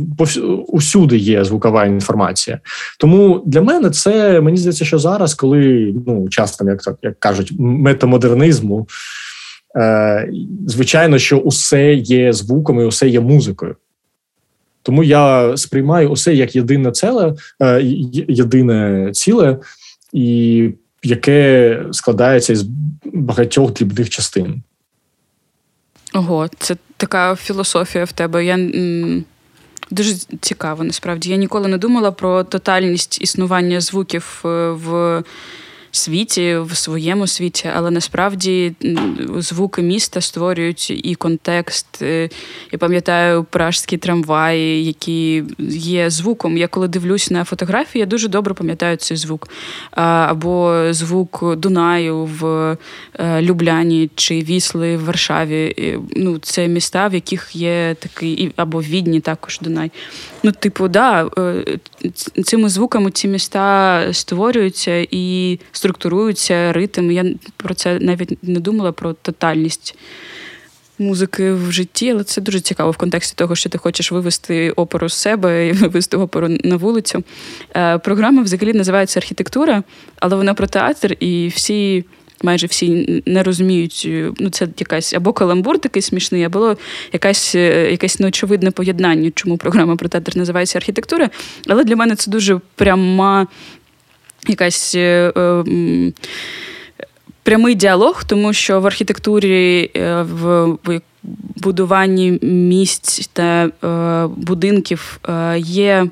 Speaker 3: усюди є звукова інформація. Тому для мене це мені здається, що зараз, коли ну час там, як як кажуть, метамодернизму, е, звичайно, що усе є звуком і усе є музикою. Тому я сприймаю усе як єдине ціле, е, єдине ціле, і яке складається із багатьох дрібних частин.
Speaker 1: Ого, це така філософія в тебе. Я Дуже цікаво, насправді. Я ніколи не думала про тотальність існування звуків е, в світі, в своєму світі, але насправді звуки міста створюють і контекст. Е, я пам'ятаю пражські трамваї, які є звуком. Я коли дивлюсь на фотографії, я дуже добре пам'ятаю цей звук. Або звук Дунаю в е, Любляні чи Вісли в Варшаві. Ну, Це міста, в яких є такий, або Відні також Дунай. Ну, типу, да, е, цими звуками ці міста створюються і структуруються ритм. Я про це навіть не думала про тотальність. Музики в житті, але це дуже цікаво в контексті того, що ти хочеш вивести оперу з себе і вивести оперу на вулицю. Е, програма взагалі називається архітектура, але вона про театр, і всі майже всі не розуміють, е, ну це якась або каламбур такий смішний, або якась, е, якесь неочевидне поєднання, чому програма про театр називається архітектура. Але для мене це дуже пряма якась. Е, е, Прямий діалог, тому що в архітектурі, в будуванні місць та е, будинків е, є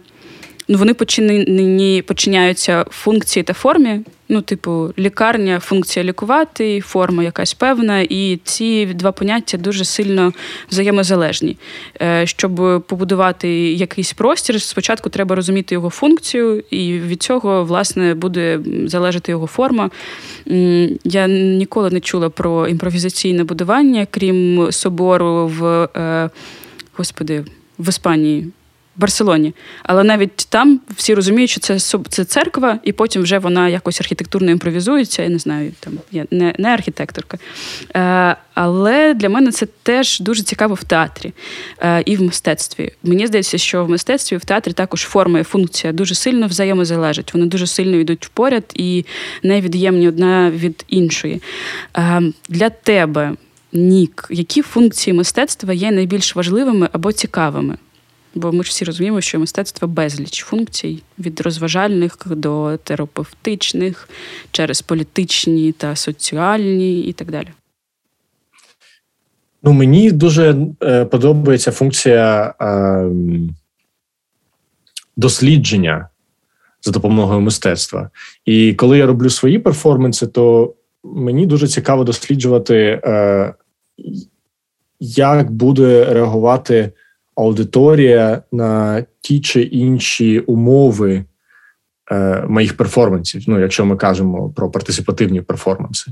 Speaker 1: вони починені починяються функції та формі. Ну, типу, лікарня, функція лікувати, форма якась певна, і ці два поняття дуже сильно взаємозалежні. Е, щоб побудувати якийсь простір, спочатку треба розуміти його функцію, і від цього, власне, буде залежати його форма. Я ніколи не чула про імпровізаційне будування, крім собору в е, господи, в Іспанії. Барселоні. Але навіть там всі розуміють, що це це церква, і потім вже вона якось архітектурно імпровізується. Я не знаю, там я не не архітекторка. Е, Але для мене це теж дуже цікаво в театрі е, і в мистецтві. Мені здається, що в мистецтві в театрі також форма і функція дуже сильно взаємозалежать. Вони дуже сильно йдуть впоряд і невід'ємні одна від іншої. Е, Для тебе. Нік, які функції мистецтва є найбільш важливими або цікавими? Бо ми ж всі розуміємо, що мистецтво безліч функцій від розважальних до терапевтичних, через політичні та соціальні і так далі.
Speaker 3: Ну, Мені дуже е, подобається функція е, дослідження за допомогою мистецтва. І коли я роблю свої перформанси, то мені дуже цікаво досліджувати, е, як буде реагувати аудиторія на ті чи інші умови е, моїх перформансів. Ну, якщо ми кажемо про партисипативні перформанси.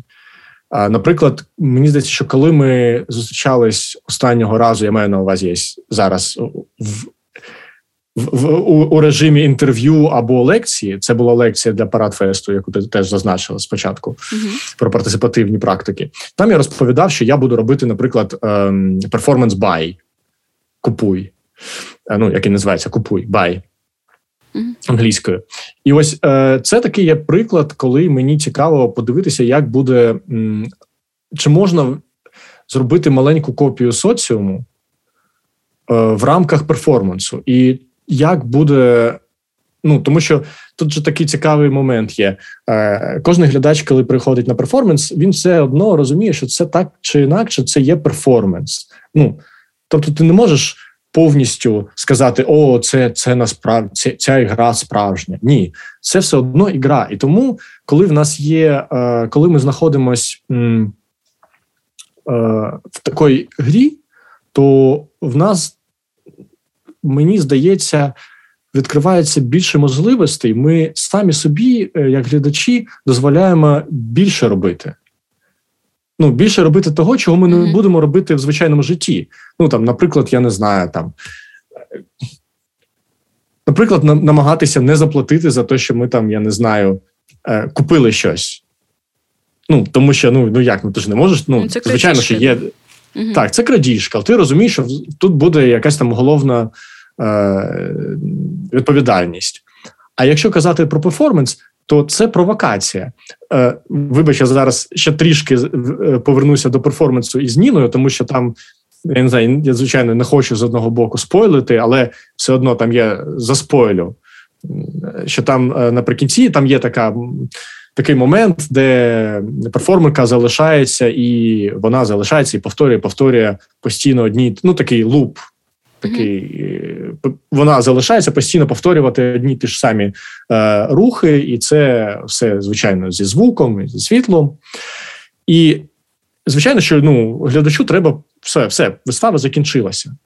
Speaker 3: А, Наприклад, мені здається, що коли ми зустрічались останнього разу, я маю на увазі зараз в. В, у, у режимі інтерв'ю або лекції це була лекція для Парадфесту, яку ти теж зазначила спочатку uh-huh. про партисипативні практики. Там я розповідав, що я буду робити, наприклад, перформанс бай купуй. Ну, як і називається, купуй, бай англійською. І ось е, це такий є приклад, коли мені цікаво подивитися, як буде чи можна зробити маленьку копію соціуму е, в рамках перформансу, і як буде. Ну, тому що тут же такий цікавий момент є. Е, Кожен глядач, коли приходить на перформанс, він все одно розуміє, що це так чи інакше це є перформанс. Ну, Тобто, ти не можеш повністю сказати: О, це це насправді це, ця ігра справжня. Ні, це все одно ігра. І тому, коли в нас є, е, коли ми знаходимося е, в такій грі, то в нас мені здається. Відкривається більше можливостей. Ми самі собі, е, як глядачі, дозволяємо більше робити ну, більше робити того, чого ми не будемо робити в звичайному житті. Ну там, наприклад, я не знаю там. Наприклад, намагатися не заплатити за те, що ми там, я не знаю, е, купили щось. Ну, тому що ну ну як, ну ти ж не можеш. Ну, це звичайно, що є. Угу. Так, це крадіжка, але ти розумієш, що тут буде якась там головна е, відповідальність. А якщо казати про перформанс, то це провокація. Е, Вибач, я зараз ще трішки е, повернуся до перформансу із Ніною, тому що там я не знаю, я звичайно не хочу з одного боку спойлити, але все одно там є заспойлю. Що там е, наприкінці там є така. Такий момент, де перформерка залишається, і вона залишається і повторює, повторює постійно одні. Ну такий луп такий вона залишається постійно повторювати одні ті ж самі е, рухи, і це все звичайно зі звуком, і зі світлом. І звичайно, що ну, глядачу треба все, все, вистава закінчилася.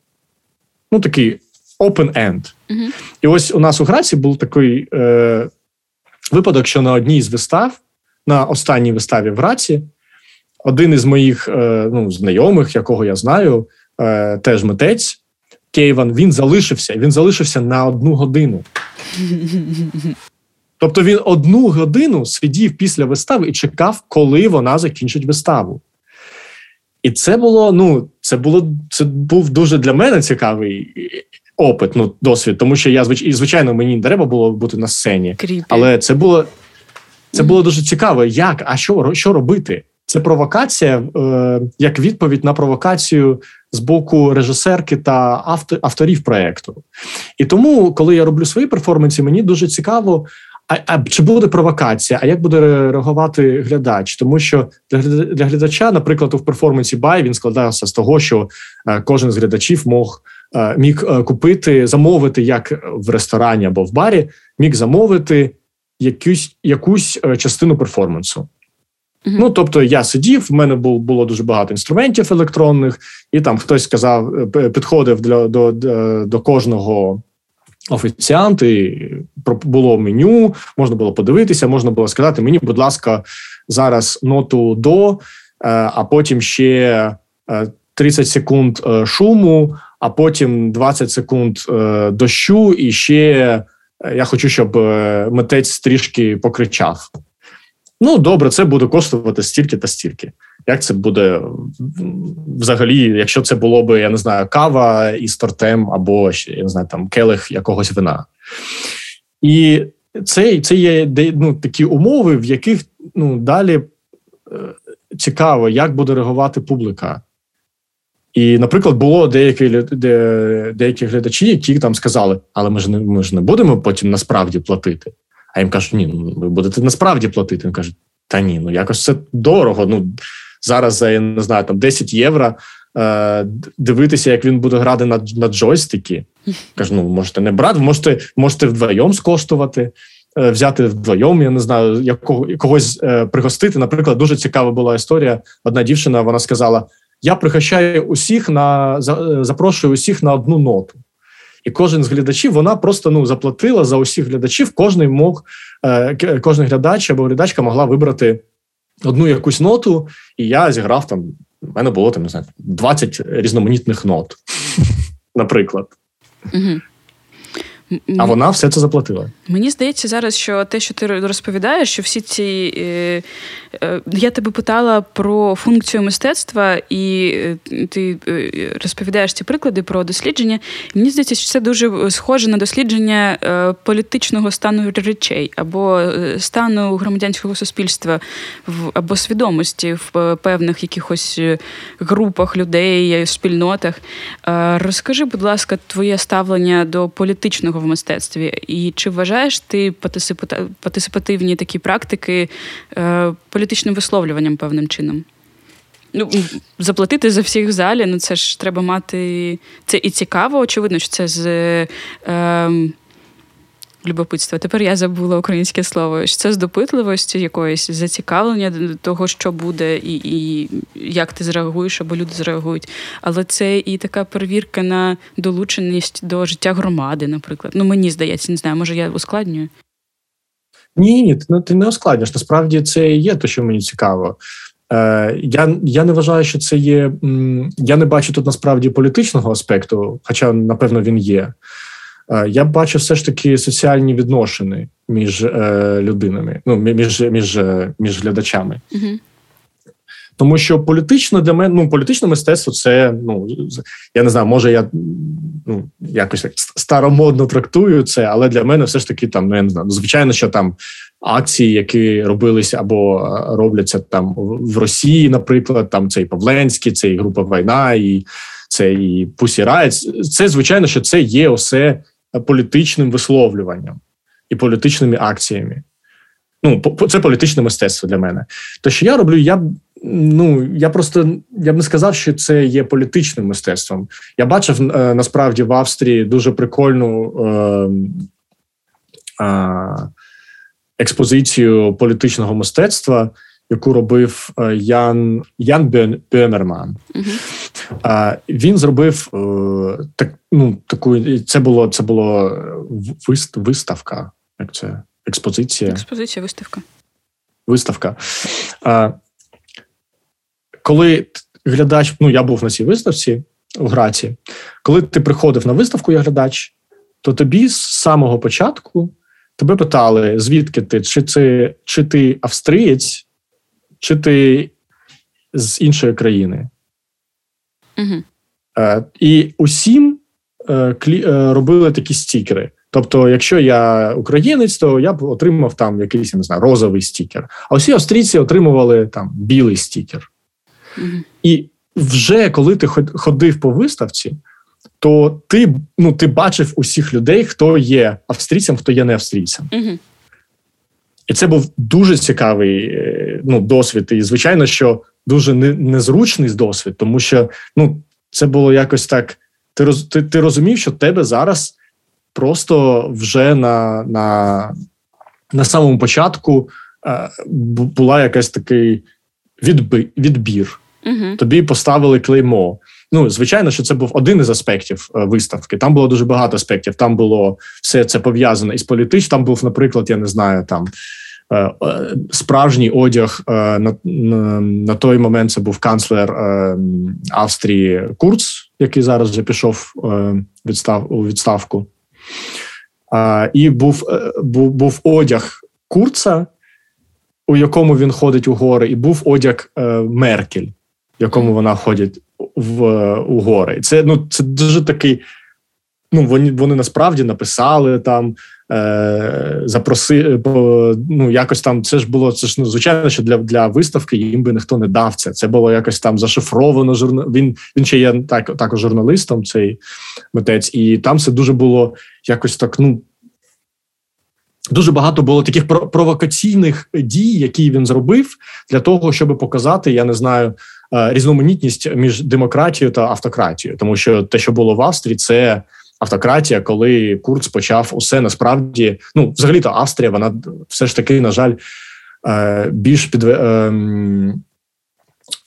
Speaker 3: Ну, такий open end. Uh-huh. І ось у нас у Граці був такий е, випадок, що на одній з вистав, на останній виставі в Граці, один із моїх е, ну, знайомих, якого я знаю, е, теж митець Кейван, він залишився. Він залишився на одну годину. Тобто він одну годину сидів після вистави і чекав, коли вона закінчить виставу. І це було, ну, це було це був дуже для мене цікавий опыт, ну, досвід, тому що я і, звичайно мені не треба було бути на сцені.
Speaker 1: Creepy.
Speaker 3: Але це було це було дуже цікаво. Як, а що що робити? Це провокація, е, як відповідь на провокацію з боку режисерки та автор, авторів проекту. І тому, коли я роблю свої перформанси, мені дуже цікаво. А, а чи буде провокація? А як буде реагувати глядач? Тому що для для глядача, наприклад, у перформансі Бай він складався з того, що е, кожен з глядачів мог е, міг е, купити, замовити як в ресторані або в барі, міг замовити якусь якусь е, частину перформансу. Ну, тобто, я сидів, в мене було дуже багато інструментів електронних, і там хтось сказав, е, підходив для до, до кожного офіціанта, і було меню, можна було подивитися, можна було сказати: мені, будь ласка, зараз ноту до, е, а потім ще 30 секунд шуму, а потім 20 секунд дощу, і ще я хочу, щоб митець трішки покричав. Ну, добре, це буде коштувати стільки та стільки. Як це буде взагалі, якщо це було би, я не знаю, кава із тортем або я не знаю, там келих якогось вина. І це це є ну, такі умови, в яких ну, далі е, цікаво, як буде реагувати публіка. І, наприклад, було деякі де, деякі глядачі, які там сказали, але ми ж не ми ж не будемо потім насправді платити. А їм кажуть, ні, ну ви будете насправді платити. Він каже, та ні, ну якось це дорого. Ну зараз за я не знаю, там 10 євро е, дивитися, як він буде грати на на джойстики. Кажу, ну можете не брати, можете можете вдвоєм скоштувати, е, взяти вдвоєм, я не знаю, якого когось е, пригостити. Наприклад, дуже цікава була історія. Одна дівчина вона сказала: Я пригощаю усіх на за, запрошую усіх на одну ноту і кожен з глядачів вона просто ну заплатила за усіх глядачів. Кожний мог е, кожен глядач або глядачка могла вибрати одну якусь ноту, і я зіграв там. У мене було там не знаю 20 різноманітних нот, наприклад. А вона все це заплатила.
Speaker 1: Мені здається зараз, що те, що ти розповідаєш, що всі ці е, е, я тебе питала про функцію мистецтва, і е, ти розповідаєш ці приклади про дослідження. мені здається, що це дуже схоже на дослідження політичного стану речей або стану громадянського суспільства або свідомості в певних якихось групах людей, спільнотах. Розкажи, будь ласка, твоє ставлення до політичного в мистецтві, і чи вважаєш? ти партисипативні такі практики е, політичним висловлюванням певним чином? Ну, Заплатити за всіх в залі, ну це ж треба мати. Це і цікаво, очевидно, що це з е, любопитства. Тепер я забула українське слово. Що Це з допитливості якоїсь зацікавлення того, що буде, і і як ти зреагуєш, або люди зреагують. Але це і така перевірка на долученість до життя громади, наприклад. Ну, мені здається, не знаю, може я ускладнюю.
Speaker 3: Ні, ні, ти, ти не ускладнюєш. Насправді це є те, що мені цікаво. Е, Я я не вважаю, що це є. Я не бачу тут насправді політичного аспекту, хоча, напевно, він є. Е, я бачу все ж таки соціальні відношення між е, людинами, ну між між, е, між глядачами. Угу. Тому що політично для мене ну політичне мистецтво це ну я не знаю, може я ну якось старомодно трактую це, але для мене все ж таки там ну я не знаю. Звичайно, що там акції, які робилися або робляться там в Росії, наприклад, там цей Павленський, це і група війна, і це і Пусі Райц. Це звичайно, що це є усе політичним висловлюванням і політичними акціями. Ну, це політичне мистецтво для мене. То, що я роблю, я Ну, я просто я б не сказав, що це є політичним мистецтвом. Я бачив е, насправді в Австрії дуже прикольну е, е, експозицію політичного мистецтва, яку робив е, Ян Ян Бьомерман. Uh-huh. Він зробив е, так, ну, таку. Це було це було виставка. Як це? Експозиція.
Speaker 1: Експозиція, виставка.
Speaker 3: Виставка. Коли глядач, ну я був на цій виставці у Граці, коли ти приходив на виставку як глядач, то тобі з самого початку тебе питали, звідки ти, чи це чи ти австрієць, чи ти з іншої країни.
Speaker 1: Угу.
Speaker 3: Е, І усім е, клі, е, робили такі стікери. Тобто, якщо я українець, то я б отримав там якийсь не знаю, розовий стікер. А усі австрійці отримували там білий стікер. І вже коли ти ходив по виставці, то ти ну, ти бачив усіх людей, хто є австрійцем, хто є не австрійцем.
Speaker 1: mm
Speaker 3: І це був дуже цікавий е, ну, досвід. І, звичайно, що дуже незручний досвід, тому що ну, це було якось так. Ти роз, ти, ти розумів, що тебе зараз просто вже на на, на самому початку е, була якась такий відби, відбір.
Speaker 1: Угу.
Speaker 3: Тобі поставили клеймо. Ну, звичайно, що це був один із аспектів е, виставки. Там було дуже багато аспектів. Там було все це пов'язане із політичним. Там був, наприклад, я не знаю, там е, е, справжній одяг на, на на, той момент. Це був канцлер Австрії Курц, який зараз вже пішов відстав у відставку. І був, був, був одяг Курца, у якому він ходить у гори, і був одяг Меркель, в якому вона ходить в, у гори. Це ну, це дуже такий. Ну, вони вони насправді написали там Е, запроси, ну якось там це ж було це ж ну, звичайно, що для для виставки їм би ніхто не дав це. Це було якось там зашифровано. Журна... Він він ще є так також журналістом, цей митець, і там це дуже було якось так. Ну дуже багато було таких провокаційних дій, які він зробив для того, щоб показати, я не знаю. Е, різноманітність між демократією та автократією, тому що те, що було в Австрії, це автократія, коли Курц почав усе насправді. Ну, взагалі, то Австрія, вона все ж таки, на жаль, е, більш під е,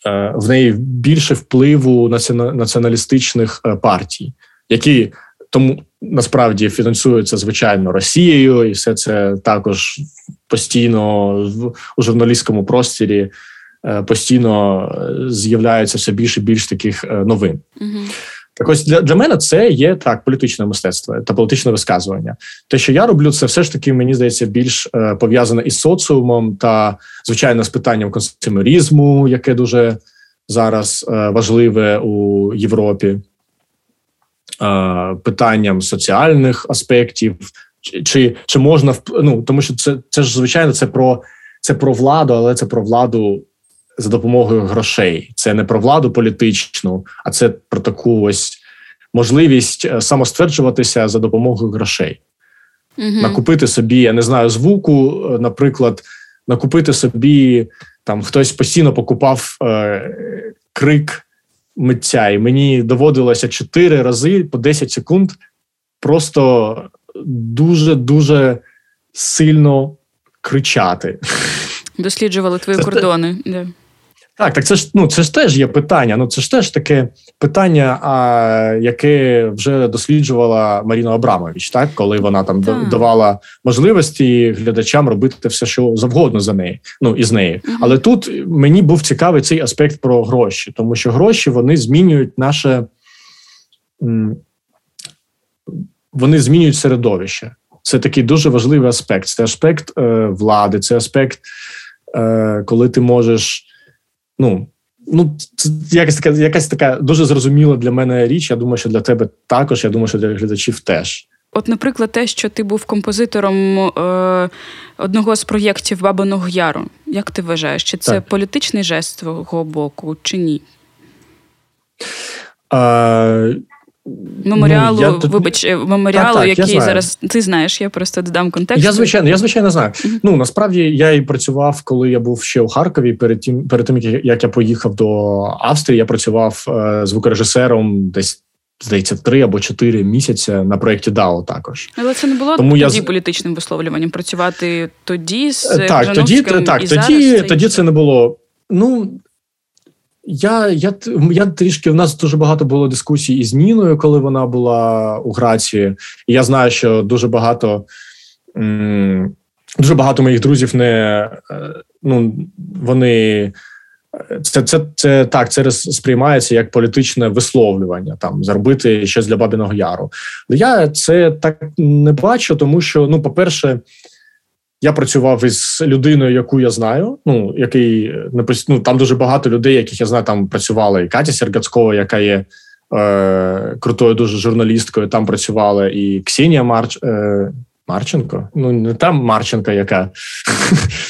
Speaker 3: е, в неї більше впливу націоналістичних партій, які тому насправді фінансуються звичайно Росією, і все це також постійно у журналістському просторі. Постійно з'являється все більше і більш таких новин.
Speaker 1: Угу.
Speaker 3: Так ось для для мене це є так політичне мистецтво та політичне висказування. Те, що я роблю, це все ж таки мені здається більш е, пов'язане із соціумом та звичайно з питанням консумерізму, яке дуже зараз е, важливе у Європі, е, питанням соціальних аспектів, чи чи, чи можна ну, тому, що це це ж звичайно це про це про владу, але це про владу за допомогою грошей. Це не про владу політичну, а це про таку ось можливість е, самостверджуватися за допомогою грошей,
Speaker 1: угу.
Speaker 3: накупити собі, я не знаю, звуку, е, наприклад, накупити собі там хтось постійно покупав е, крик митця, і мені доводилося чотири рази по 10 секунд просто дуже дуже сильно кричати.
Speaker 1: Досліджували твої це кордони. Те...
Speaker 3: Так, так це ж ну це ж теж є питання. Ну це ж теж таке питання, а, яке вже досліджувала Маріна Абрамович, так коли вона там так. давала можливості глядачам робити все, що завгодно за неї. Ну із нею. Угу. Але тут мені був цікавий цей аспект про гроші, тому що гроші вони змінюють наше вони змінюють середовище. Це такий дуже важливий аспект. Це аспект е, влади, це аспект, е, коли ти можеш ну ну це якась така, якась така дуже зрозуміла для мене річ. Я думаю, що для тебе також. Я думаю, що для глядачів теж.
Speaker 1: От, наприклад, те, що ти був композитором е, одного з проєктів Бабиного Яру. Як ти вважаєш, чи це так. політичний жест з твого боку, чи ні?
Speaker 3: Е,
Speaker 1: Меморіалу, ну, я, вибач, е, меморіалу, так, так, який зараз ти знаєш, я просто додам контекст.
Speaker 3: Я звичайно, я звичайно знаю. Uh-huh. Ну насправді я і працював, коли я був ще у Харкові. Перед тим, перед тим як я поїхав до Австрії, я працював е, звукорежисером десь. Здається, три або чотири місяці на проєкті DAO також.
Speaker 1: Але це не було Тому тоді я... політичним висловлюванням працювати тоді з
Speaker 3: е, так, тоді, так, і тоді, зараз тоді це не було. Ну я я, я трішки в нас дуже багато було дискусій із Ніною, коли вона була у Грації. І я знаю, що дуже багато дуже багато моїх друзів не е, ну вони. Це це, це так, це сприймається як політичне висловлювання, там зробити щось для Бабіного Яру. Я це так не бачу, тому що, ну, по-перше, я працював із людиною, яку я знаю. Ну який ну, там дуже багато людей, яких я знаю, там працювала і Катя Сергацькова, яка є е, крутою дуже журналісткою. Там працювала і Ксенія Марч, е, Марченко. Ну не там Марченко, яка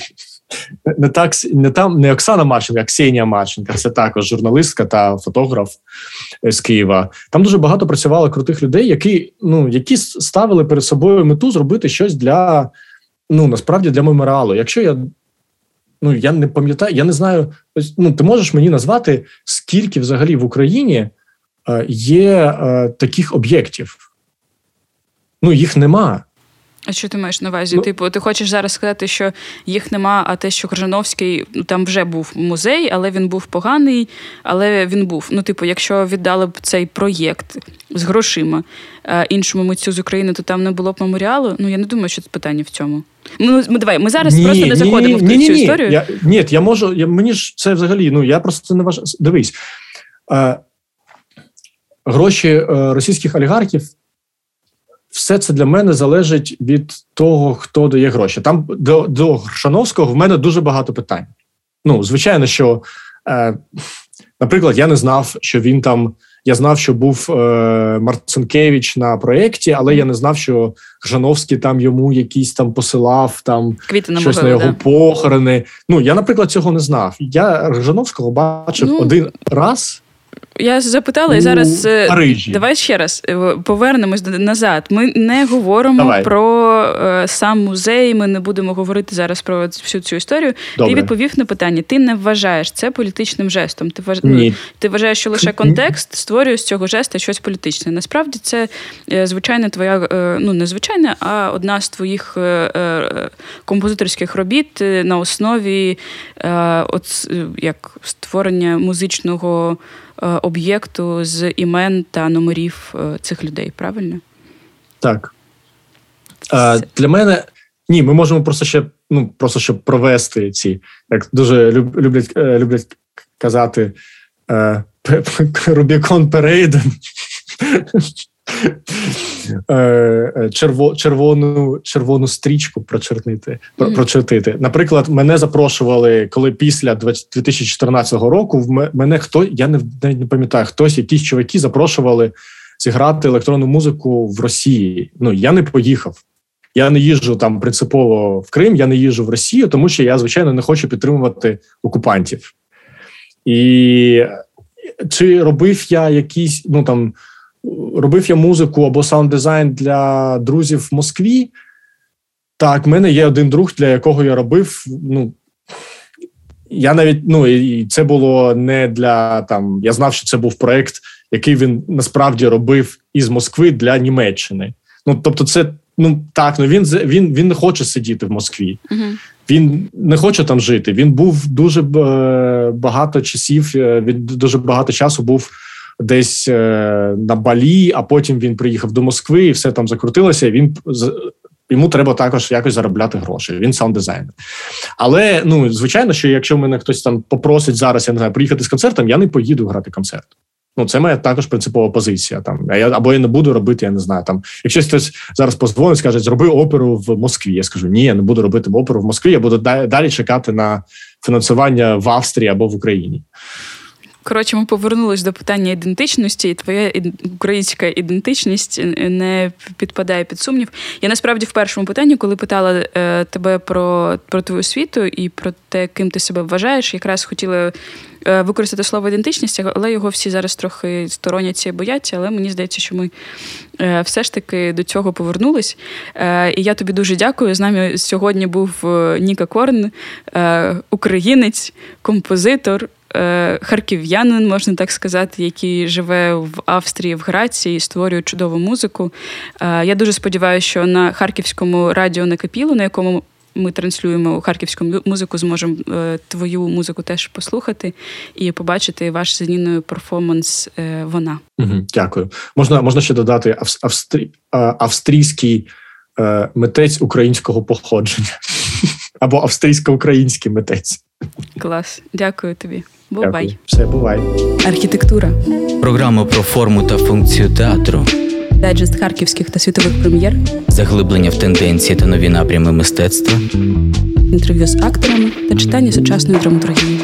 Speaker 3: не так не там не Оксана Марченко, а Ксенія Марченко. Це також журналістка та фотограф з Києва. Там дуже багато працювало крутих людей, які ну які ставили перед собою мету зробити щось для ну насправді для меморіалу. Якщо я ну я не пам'ятаю, я не знаю, ну ти можеш мені назвати, скільки взагалі в Україні е, є е, таких об'єктів? Ну, їх нема.
Speaker 1: А що ти маєш на увазі? Ну, типу, ти хочеш зараз сказати, що їх нема, а те, що Крижановський ну там вже був музей, але він був поганий, але він був. Ну, типу, якщо віддали б цей проєкт з грошима е, іншому митцю з України, то там не було б меморіалу. Ну я не думаю, що це питання в цьому. Ну ми давай. Ми зараз ні, просто не заходимо ні, в ні, цю ні, історію.
Speaker 3: Я, Ні, я можу. Я, Мені ж це взагалі. Ну я просто не вважаю. Дивись. Е, Гроші е, російських олігархів все це для мене залежить від того, хто дає гроші. Там до до Гршановського в мене дуже багато питань. Ну, звичайно, що, е, наприклад, я не знав, що він там. Я знав, що був е, Марцинкевич на проєкті, але я не знав, що Гжановський там йому якийсь там посилав там
Speaker 1: Квіти
Speaker 3: щось на, на його да. похорони. Ну я, наприклад, цього не знав. Я Гжановського бачив ну, один раз
Speaker 1: я запитала і зараз е, Парижі. давай ще раз е, повернемось назад. Ми не говоримо давай. про е, сам музей. Ми не будемо говорити зараз про всю цю історію. Добре. Ти відповів на питання. Ти не вважаєш це політичним жестом. Ти вваж... ну, ти вважаєш, що лише контекст створює з цього жеста щось політичне. Насправді це звичайна твоя, ну не звичайна, а одна з твоїх композиторських робіт на основі от як створення музичного. Е, об'єкту з імен та номерів е, цих людей, правильно?
Speaker 3: Так. А, Для мене ні, ми можемо просто ще ну, просто щоб провести ці, як дуже люблять е, люблять казати Рубікон Перейден. Е, е, черво, червону червону стрічку прочертити. Mm. прочертити. Наприклад, мене запрошували, коли після 2014 року в мене хто я не навіть не пам'ятаю, хтось, якісь чуваки запрошували зіграти електронну музику в Росії. Ну я не поїхав. Я не їжджу там принципово в Крим, я не їжджу в Росію, тому що я, звичайно, не хочу підтримувати окупантів. І чи робив я якісь, ну там робив я музику або саунд-дизайн для друзів в Москві. Так, в мене є один друг, для якого я робив. Ну я навіть ну і це було не для там. Я знав, що це був проект, який він насправді робив із Москви для Німеччини. Ну тобто, це ну так, ну він він він не хоче сидіти в Москві. Uh-huh. Він не хоче там жити. Він був дуже е, багато часів. Е, він дуже багато часу був десь е, на Балі, а потім він приїхав до Москви і все там закрутилося. Він Йому треба також якось заробляти гроші. Він сам дизайнер. Але ну звичайно, що якщо мене хтось там попросить зараз, я не знаю, приїхати з концертом, я не поїду грати концерт. Ну, це моя також принципова позиція. Там я або я не буду робити, я не знаю. Там, якщо хтось зараз позвонить, скаже, зроби оперу в Москві. Я скажу, ні, я не буду робити оперу в Москві. Я буду далі чекати на фінансування в Австрії або в Україні.
Speaker 1: Коротше, ми повернулись до питання ідентичності, і твоя українська ідентичність не підпадає під сумнів. Я насправді в першому питанні, коли питала е, тебе про про твою освіту і про те, ким ти себе вважаєш, якраз хотіла е, використати слово ідентичність, але його всі зараз трохи стороняться і бояться. Але мені здається, що ми е, все ж таки до цього повернулись. Е, і я тобі дуже дякую. З нами сьогодні був е, Ніка Корн, е, українець, композитор. Е, харків'янин, можна так сказати, який живе в Австрії, в Грації, і створює чудову музику. Е, я дуже сподіваюся, що на харківському радіо Накипіло, на якому ми транслюємо харківську музику, зможемо е, твою музику теж послухати і побачити ваш з Ніною перформанс. Вона
Speaker 3: Угу, дякую. Можна можна ще додати австрі, австрійський митець українського походження або австрійсько-український митець.
Speaker 1: Клас, дякую тобі. Бувай. Дякую.
Speaker 3: Все, бувай.
Speaker 1: Архітектура.
Speaker 2: Програма про форму та функцію театру.
Speaker 1: Дайджест харківських та світових прем'єр.
Speaker 2: Заглиблення в тенденції та нові напрями мистецтва.
Speaker 1: Інтерв'ю з акторами та читання сучасної драматургії.